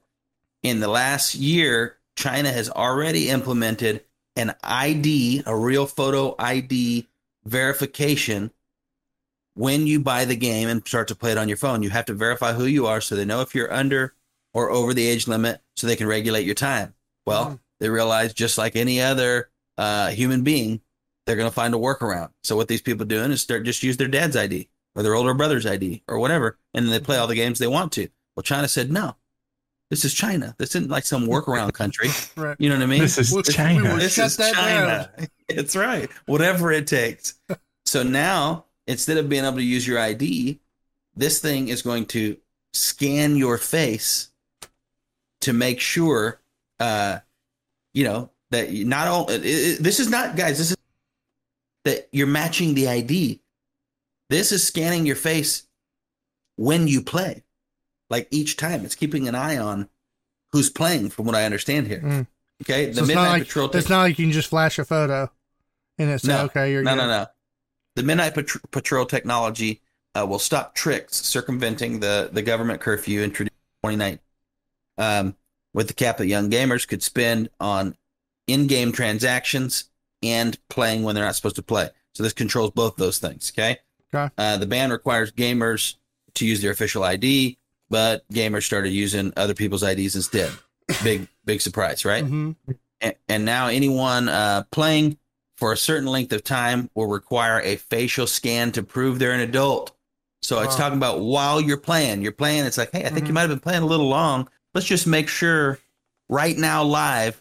in the last year, China has already implemented an ID, a real photo ID verification. When you buy the game and start to play it on your phone, you have to verify who you are so they know if you're under or over the age limit so they can regulate your time. Well, Mhm. they realize just like any other uh, human being, they're going to find a workaround. So what these people doing is start just use their dad's ID or their older brother's ID or whatever, and then they play all the games they want to. Well, China said no. This is China. This isn't like some workaround country. right. You know what I mean? This is Well, China. we will This is that China. It's right. Whatever it takes. so now, instead of being able to use your ID, this thing is going to scan your face to make sure, uh, you know, that not all. It, it- this is not, guys. This is that you're matching the ID. This is scanning your face when you play, like each time. It's keeping an eye on who's playing, from what I understand here. Mm. Okay, the So it's Midnight not like Patrol. it's not like you can just flash a photo and it's No. okay. You're No, good. no, no. The Midnight Patr- Patrol technology uh, will stop tricks circumventing the, the government curfew introduced in 2019 um, with the cap that young gamers could spend on in game transactions and playing when they're not supposed to play. So this controls both those things. Okay. Okay. Uh, the ban requires gamers to use their official ID, but gamers started using other people's IDs instead. Big, big surprise, right? Mhm. and, and now anyone uh, playing for a certain length of time will require a facial scan to prove they're an adult. So it's Wow. talking about while you're playing. You're playing. It's like, hey, I think you Mhm. might have been playing a little long. Let's just make sure right now, live,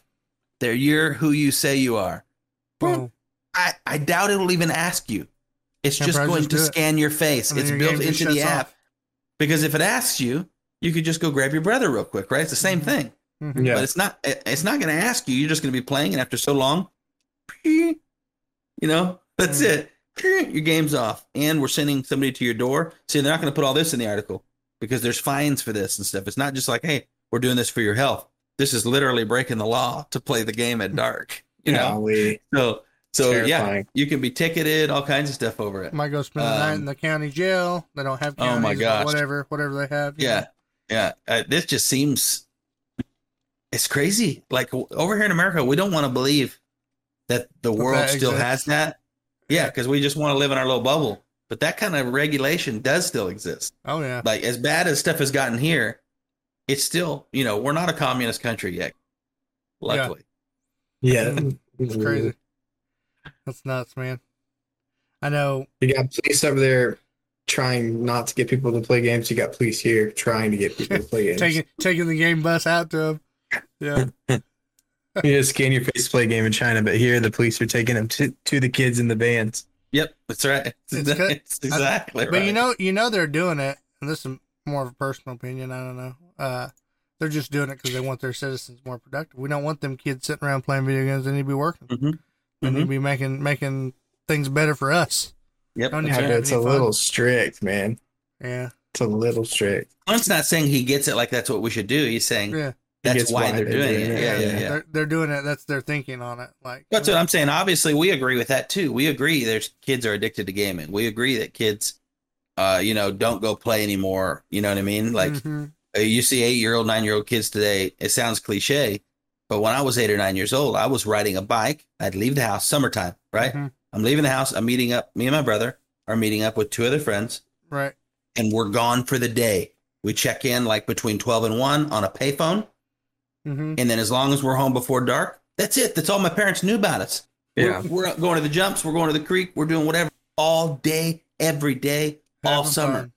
that you're who you say you are. Boom. I, I doubt it'll even ask you. It's Yeah, just probably going just to do it. scan your face. And It's your built into the app. off. Because if it asks you, you could just go grab your brother real quick, right? It's the same Mhm. thing Mhm. Yeah. but it's not it's not going to ask you you're just going to be playing and after so long you know that's Mm. it your game's off and we're sending somebody to your door see they're not going to put all this in the article because there's fines for this and stuff it's not just like hey we're doing this for your health this is literally breaking the law to play the game at dark you know Golly. so so yeah you can be ticketed all kinds of stuff over it Might go spend the night Um, in the county jail. They don't have Oh my but gosh. whatever, whatever they have. Yeah, know. yeah. Uh, this just seems it's crazy. Like over here in America, we don't want to believe that the world that still has that. Yeah, because we just want to live in our little bubble. But that kind of regulation does still exist. Oh yeah. Like as bad as stuff has gotten here, it's still you know we're not a communist country yet. Luckily, Yeah. It's crazy. That's nuts, man. I know. You got police over there trying not to get people to play games. You got police here trying to get people to play games. Taking taking the game bus out to them. Yeah. you just scan your face to play a game in China, but here the police are taking them to, to the kids in the bands. yep, that's right. It's. It's exactly right. But you know, you know they're doing it, and this is more of a personal opinion. I don't know. Uh, they're just doing it because they want their citizens more productive. We don't want them kids sitting around playing video games. And They need to be working. Mhm. They need Mhm. to be making making things better for us. Yep, Don't Yeah, to right. but it's a fun? little strict, man. Yeah, It's a little strict. Hunt's not saying he gets it like that's what we should do. He's saying yeah, that's gets why why they're they're doing doing it. it. Yeah, yeah, yeah. They're they're doing it. That's their thinking on it. Like That's what I'm saying. Obviously, we agree with that too. We agree there's kids are addicted to gaming. We agree that kids, uh, you know, don't go play anymore. You know what I mean? Like Mhm. You see eight year old, nine year old kids today. It sounds cliche, but when I was eight or nine years old, I was riding a bike. I'd leave the house summertime, right? Mhm. I'm leaving the house. I'm meeting up. Me and my brother are meeting up with two other friends, right. and we're gone for the day. We check in like between twelve and one on a payphone. hmm And then as long as we're home before dark, that's it. That's all my parents knew about us. Yeah. We're, we're going to the jumps. We're going to the creek. We're doing whatever all day, every day, all summer. fun.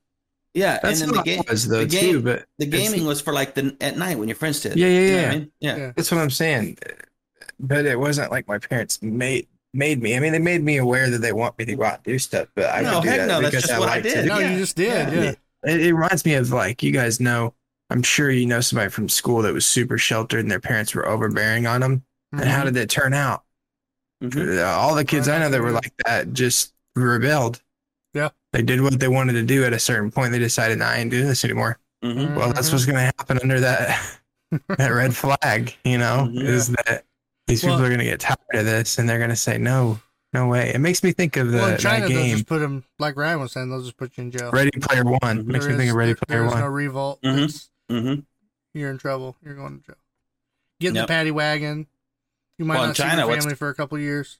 Yeah. That's and then what the game, was though the game- too. But the it's- gaming was for like the at night when your friends did. Yeah, yeah, You know yeah. I mean? yeah. Yeah. That's what I'm saying. But it wasn't like my parents made made me. I mean, they made me aware that they want me to go out and do stuff. But I No, would do heck that no, that's because just what I like to did. No, it. you just did. Yeah. Yeah. It, it reminds me of like you guys know. I'm sure you know somebody from school that was super sheltered and their parents were overbearing on them. And how did it turn out? Mhm. Uh, All the kids I know that were like that just rebelled. They did what they wanted to do at a certain point. They decided, nah, I ain't doing this anymore. Mhm. Well, that's what's going to happen under that that red flag. You know, Mhm. is that these Well- people are going to get tired of this and they're going to say, no, no way. It makes me think of the well, in that China, they'll game, just put them, like Ryan was saying. They'll just put you in jail. Ready Player One. Makes There me think of Ready there- Player there is One. no revolt. Mhm. It's- Mhm. You're in trouble. You're going to jail. Get in Yep. the paddy wagon. You might Well, in not see China, your what's- family for a couple years.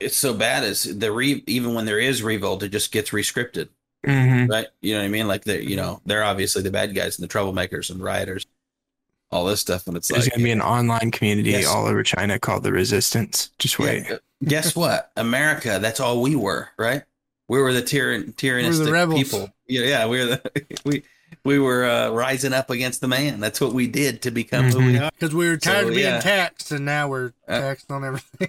It's so bad as the re even when there is revolt, it just gets rescripted, hmm right? You know what I mean? Like they, you know, they're obviously the bad guys and the troublemakers and rioters, all this stuff, and it's There's like going to be an online community Yes. all over China called the Resistance. Just wait. Yeah, guess what? America, that's all we were, right? We were the tyran- tyrannistic rebels. people. Yeah, yeah, we were the we we were uh, rising up against the man. That's what we did to become who we Mhm. are. Because we were tired So, of being yeah. taxed, and now we're Uh, taxed on everything.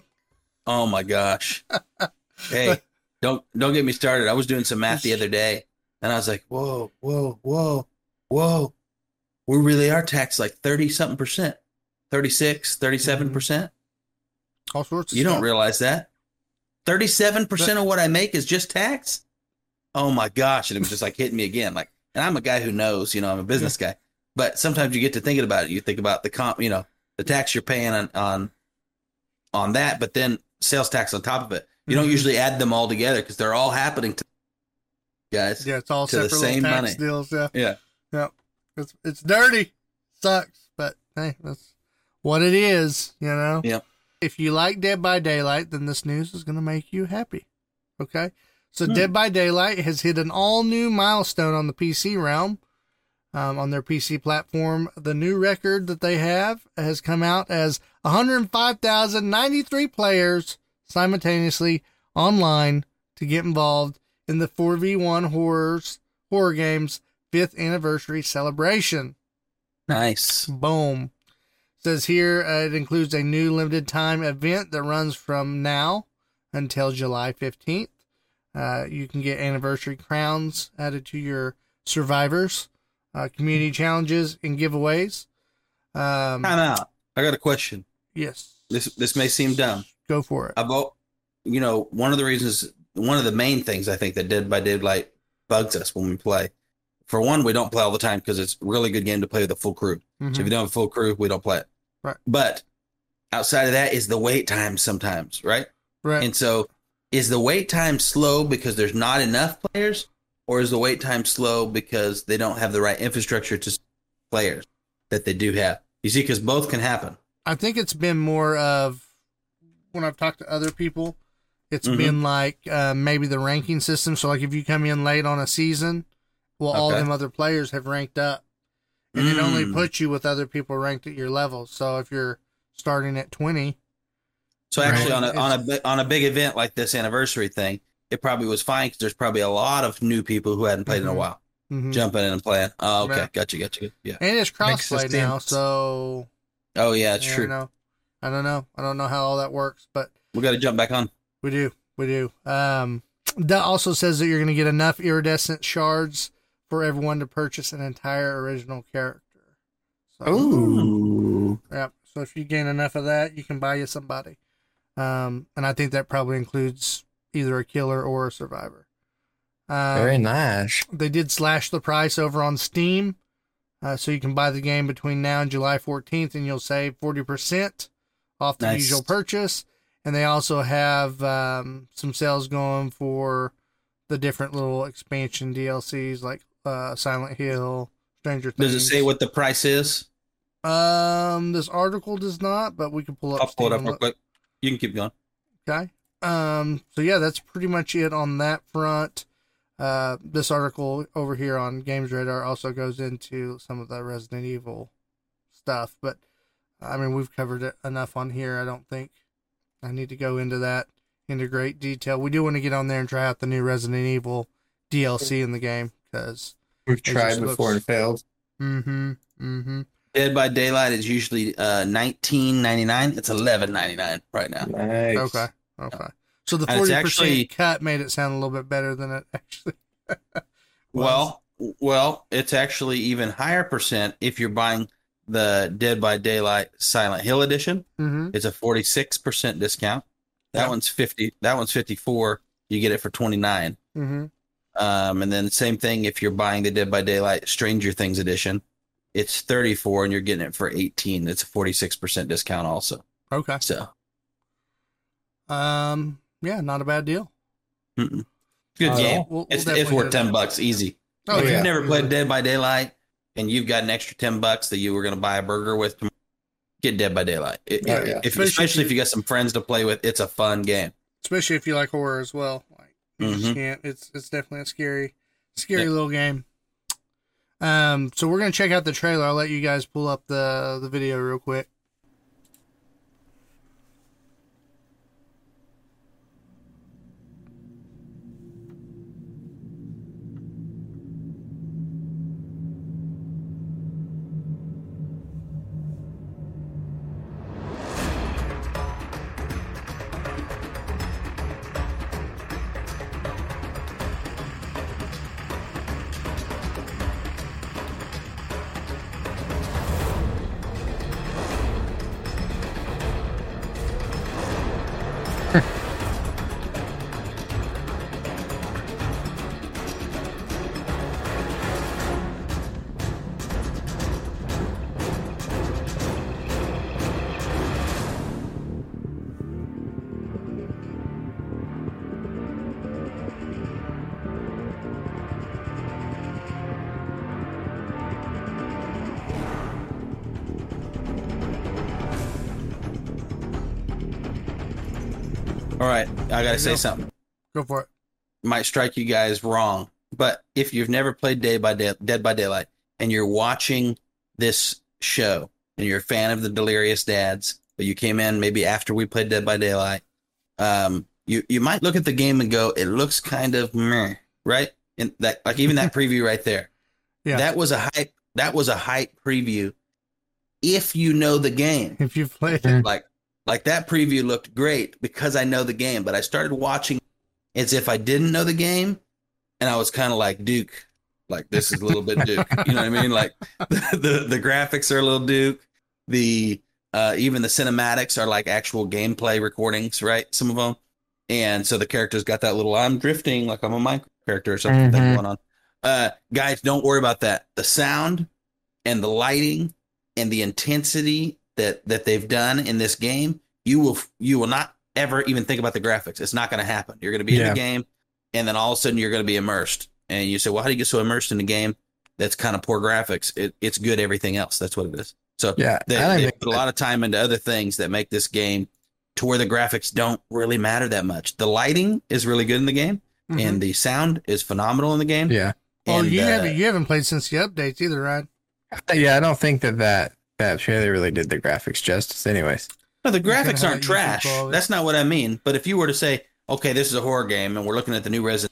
Oh my gosh. hey, don't don't get me started. I was doing some math the other day and I was like, whoa, whoa, whoa, whoa. We really are taxed like 30 something percent. 36, 37 mm-hmm. percent. All sorts of You don't realize that. 37 percent of what I make is just tax. Oh my gosh. And it was just like hitting me again. Like, and I'm a guy who knows, you know, I'm a business guy. But sometimes you get to thinking about it. You think about the comp, you know, the tax you're paying on on on that, but then sales tax on top of it. You don't Mhm. usually add them all together because they're all happening to guys. Yeah, it's all to the separate little same tax money. deals. Yeah, Yeah. yeah. It's it's dirty, sucks, but hey, that's what it is. You know. Yep. If you like Dead by Daylight, then this news is going to make you happy. Okay. So Hmm. Dead by Daylight has hit an all new milestone on the PC realm. Um, on their PC platform, the new record that they have has come out as 105,093 players simultaneously online to get involved in the 4v1 horrors horror games fifth anniversary celebration. Nice. Boom. Says here uh, it includes a new limited time event that runs from now until July 15th. Uh, you can get anniversary crowns added to your survivors, uh, community challenges, and giveaways. Um, Time out. I got a question. yes. This this may seem dumb. Go for it. About you know, one of the reasons one of the main things I think that Dead by Daylight bugs us when we play. For one, we don't play all the time because it's a really good game to play with a full crew. So if Mhm. you don't have a full crew, we don't play it. Right. But outside of that is the wait time sometimes, right? Right. And so is the wait time slow because there's not enough players, or is the wait time slow because they don't have the right infrastructure to players that they do have? You see, because both can happen. I think it's been more of when I've talked to other people, it's Mhm. been like uh, maybe the ranking system. So, like if you come in late on a season, well, all them other players have ranked up, and it only Mm. puts you with other people ranked at your level. So, if you're starting at 20, So actually, Right. on a on a on a big event like this anniversary thing, it probably was fine because there's probably a lot of new people who hadn't played in a Mhm. while mhm. jumping in and playing. Oh, okay, Yeah. gotcha, gotcha, yeah. and it's Makes crossplay now. So, Oh yeah, it's yeah, true. I know. I don't know. I don't know how all that works, but We got to jump back on. We do. We do. Um, that also says that you're going to get enough iridescent shards for everyone to purchase an entire original character. So, Ooh. yeah. So if you gain enough of that, you can buy you somebody. Um, and I think that probably includes either a killer or a survivor. Um, Very nice. they did slash the price over on Steam. Uh, so you can buy the game between now and July 14th and you'll save 40% off the Nice. usual purchase. And they also have um, some sales going for the different little expansion DLCs like uh, Silent Hill, Stranger Things. Does it say what the price is? Um, this article does not, but we can pull up. I'll pull it up real quick. You can keep going. Okay. Um, so yeah, that's pretty much it on that front. Uh, this article over here on Games Radar also goes into some of the Resident Evil stuff, but I mean, we've covered it enough on here. I don't think I need to go into that into great detail. We do want to get on there and try out the new Resident Evil DLC in the game because, We've just tried before looks- and failed. mm-hmm, mm-hmm. Dead by Daylight is usually uh, nineteen ninety nine. It's eleven ninety nine right now. Nice. Okay, okay. So the forty percent cut made it sound a little bit better than it actually. Well, well, it's actually even higher percent if you're buying the Dead by Daylight Silent Hill edition. mm-hmm. It's a forty six percent discount. That Yeah. one's fifty. That one's fifty four. You get it for twenty nine. Mm-hmm. Um, and then same thing if you're buying the Dead by Daylight Stranger Things edition, it's 34 and you're getting it for 18. It's a 46% discount also. Okay. So Um. Yeah, not a bad deal. mm-mm. good Uh, game. We'll- we'll it's it's worth 10 that. bucks easy. Oh if yeah. you've never played. Dead by Daylight and you've got an extra 10 bucks that you were going to buy a burger with, tomorrow, get Dead by Daylight. It- Oh, yeah. if, Especially especially, if if you got some friends to play with, it's a fun game. especially if you like horror as well. Like you just Mhm. can't. It's it's definitely a scary, scary Yeah. little game. Um, so we're gonna check out the trailer. I'll let you guys pull up the the video real quick. I gotta say go. something. Go for it. might strike you guys wrong, but if you've never played Day by Day, Dead by Daylight and you're watching this show and you're a fan of the Delirious Dads, but you came in maybe after we played Dead by Daylight, um, you you might look at the game and go, it looks kind of meh, right? And that like even that preview right there, Yeah. that was a hype. That was a hype preview. If you know the game, If you've played it, like like that preview looked great because I know the game, but I started watching as if I didn't know the game, and I was kind of like Duke, like this is a little bit Duke. You know what I mean? Like the the, the graphics are a little Duke. The uh, even the cinematics are like actual gameplay recordings, right? Some of them, and so the characters got that little I'm drifting like I'm a Minecraft character or something thing Mhm. going on. Uh, guys, don't worry about that. The sound and the lighting and the intensity that that they've done in this game, you will you will not ever even think about the graphics. It's not going to happen. You're going to be in the game, and then all of a sudden you're going to be immersed. And you say, "Well, how do you get so immersed in the game that's kind of poor graphics? It, it's good everything else. That's what it is." So Yeah, they, they think put a lot of time into other things that make this game to where the graphics don't really matter that much. The lighting is really good in the game, Mhm. and the sound is phenomenal in the game. Yeah, well, And, you uh, haven't you haven't played since the updates either, right? yeah. I don't think that that that They really did the graphics justice. Anyways, No, the graphics aren't trash. quality. That's not what I mean. But if you were to say, okay, this is a horror game and we're looking at the new Resident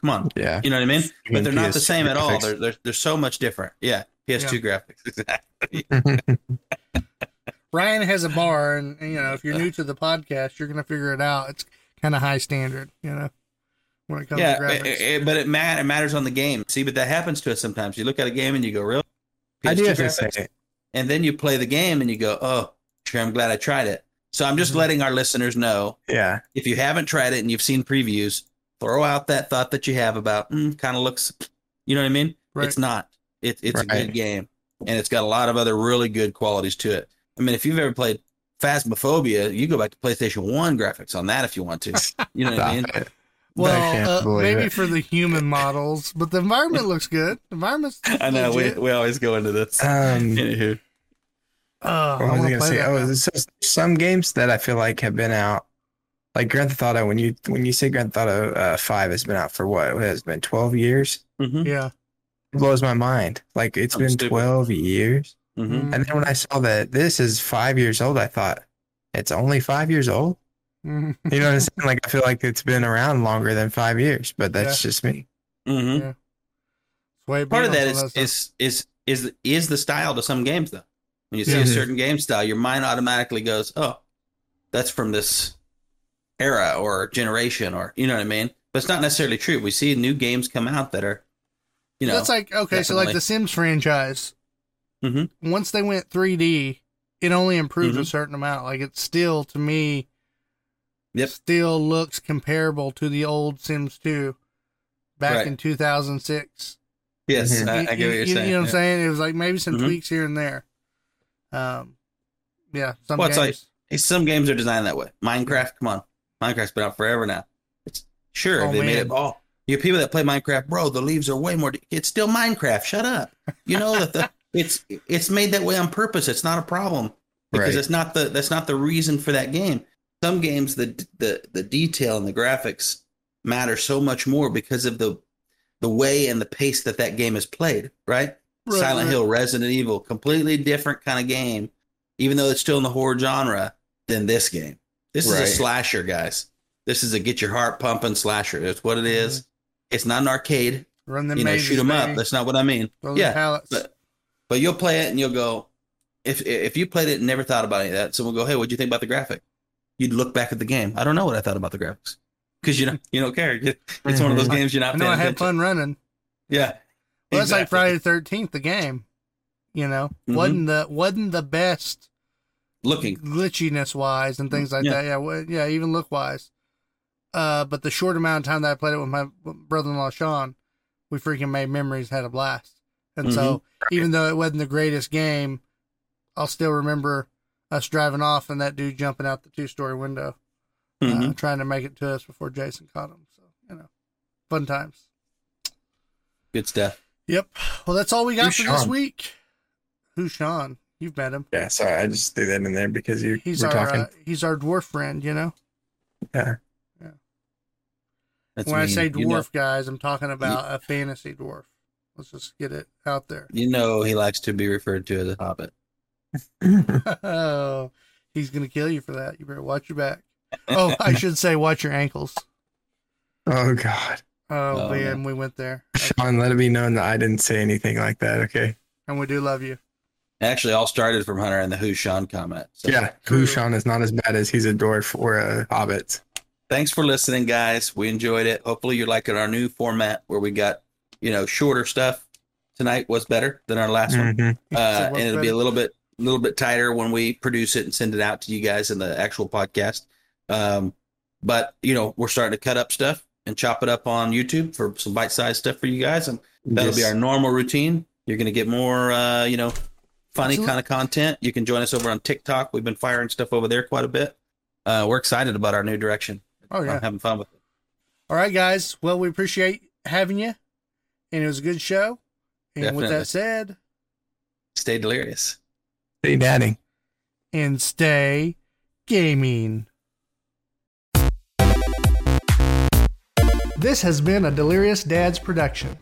Come on. yeah, You know what I mean? You But they're not the PS2 same at all. They're, they're, they're so much different. Yeah. PS2 graphics. Exactly. Ryan has a bar, and, and, you know if you're new to the podcast, you're gonna figure it out. It's kind of high standard, you know, when it comes yeah. to it- it- but it, mat- it matters on the game. See, but that happens to us sometimes. You look at a game and you go, really? I do PS2 have to say, And then you play the game and you go, oh, sure, I'm glad I tried it. So I'm just Mhm. letting our listeners know yeah, if you haven't tried it and you've seen previews, throw out that thought that you have about mm, kind of looks, you know what I mean? Right. It's not. It, it's a good game, and it's got a lot of other really good qualities to it. I mean, if you've ever played Phasmophobia, you go back to PlayStation One graphics on that if you want to. You know what I mean? it. I Well, uh, maybe it. for the human models, but the environment looks good. The environment's I know we, legit. we always go into this. Um, Anywho, Oh, what I was I wanna gonna say? Oh, now. it's some games that I feel like have been out. Like Grand Theft Auto, when you when you say Grand Theft Auto uh, Five has been out for what? What has been twelve years? Mhm, yeah. It blows my mind. Like it's I'm been stupid. twelve years. mhm. And then when I saw that this is five years old, I thought it's only five years old. You know what I'm saying? Like I feel like it's been around longer than five years, but that's just me. Mhm. Yeah. Way Part of that beyond is is is is is the style to some games though. When you see Yeah. a certain game style, your mind automatically goes, "Oh, that's from this era or generation," or you know what I mean. But it's not necessarily true. We see new games come out that are, you know, That's like okay, so like the Sims franchise. Mhm. Once they went 3D, it only improved a Mhm. certain amount. Like it still, to me, Yep. still looks comparable to the old Sims 2. back Right. in 2006. Yes, Mhm. I, I get what you're you, saying. You know what I'm yeah. saying? It was like maybe some Mhm. tweaks here and there. Um, yeah, some Well, it's like- games. Some games are designed that way. Minecraft, come on, Minecraft's been out forever now. It's sure Oh, they made it. man. Oh, you people that play Minecraft, bro, the leaves are way more. It's still Minecraft. Shut up. You know that the it's it's made that way on purpose. It's not a problem because Right. it's not the that's not the reason for that game. Some games the the the detail and the graphics matter so much more because of the the way and the pace that that game is played. Right. Right, Silent right. Hill, Resident Evil, completely different kind of game, even though it's still in the horror genre than this game. This is a slasher, guys. This is a get your heart pumping slasher. That's what it is. Mm-hmm. It's not an arcade. Run them You know, shoot them up. That's not what I mean. Them yeah, but but you'll play it and you'll go. If if you played it and never thought about any of that, someone will go, "Hey, what'd you think about the graphic?" You'd look back at the game. I don't know what I thought about the graphics because you know you don't care. It's one of those games you're not. I know I had attention. fun running. Yeah. Well, that's like. Friday the Thirteenth, the game. You know, Mhm. wasn't the wasn't the best Looking. glitchiness wise and things like Yeah. that. Yeah, wa- yeah, even look wise. Uh, but the short amount of time that I played it with my brother-in-law Sean, we freaking made memories, had a blast. And so, Mm-hmm. even though it wasn't the greatest game, I'll still remember us driving off and that dude jumping out the two-story window, uh, Mhm. trying to make it to us before Jason caught him. So, you know, fun times. Good stuff. Yep. Well, that's all we got Who's for this week. Who's Sean? You've met him. Yeah, sorry, I just threw that in there because you He's were our talking. uh, he's our dwarf friend. You know. yeah. That's when I say dwarf, you know, guys, I'm talking about a fantasy dwarf. Let's just get it out there. you know he likes to be referred to as a hobbit. Oh, he's gonna kill you for that. You better watch your back. Oh, I should say, watch your ankles. oh God, Oh, Oh, man, we went there, Sean, let it be known that I didn't say anything like that. Okay. and we do love you. Actually, all started from Hunter and the Who Sean comment. So Yeah, True. who Sean is not as bad as he's a dwarf or a hobbit. thanks for listening, guys. We enjoyed it. Hopefully, you're liking our new format where we got you know shorter stuff. Tonight was better than our last one, Mhm. So uh, what's and it'll be a little bit a little bit tighter when we produce it and send it out to you guys in the actual podcast. Um, but you know, we're starting to cut up stuff and chop it up on YouTube for some bite-sized stuff for you guys, and that'll be our normal routine. You're going to get more, uh, you know, funny Absolutely. kind of content. You can join us over on TikTok. We've been firing stuff over there quite a bit. Uh, we're excited about our new direction. Oh yeah. I'm having fun with it. All right, guys. Well, we appreciate having you, and it was a good show. And with that said, Stay delirious. Hey, Daddy. and stay gaming. This has been a Delirious Dads production.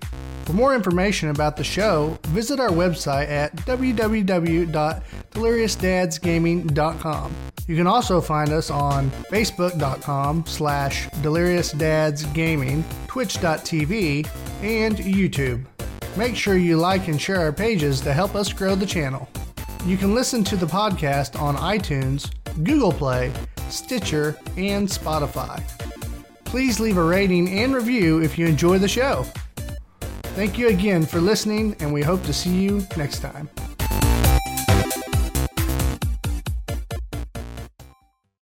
For more information about the show, visit our website at www.deliriousdadsgaming.com. You can also find us on facebook.com slash deliriousdadsgaming, twitch.tv, and YouTube. Make sure you like and share our pages to help us grow the channel. You can listen to the podcast on iTunes, Google Play, Stitcher, and Spotify. Please leave a rating and review if you enjoy the show. Thank you again for listening, and we hope to see you next time.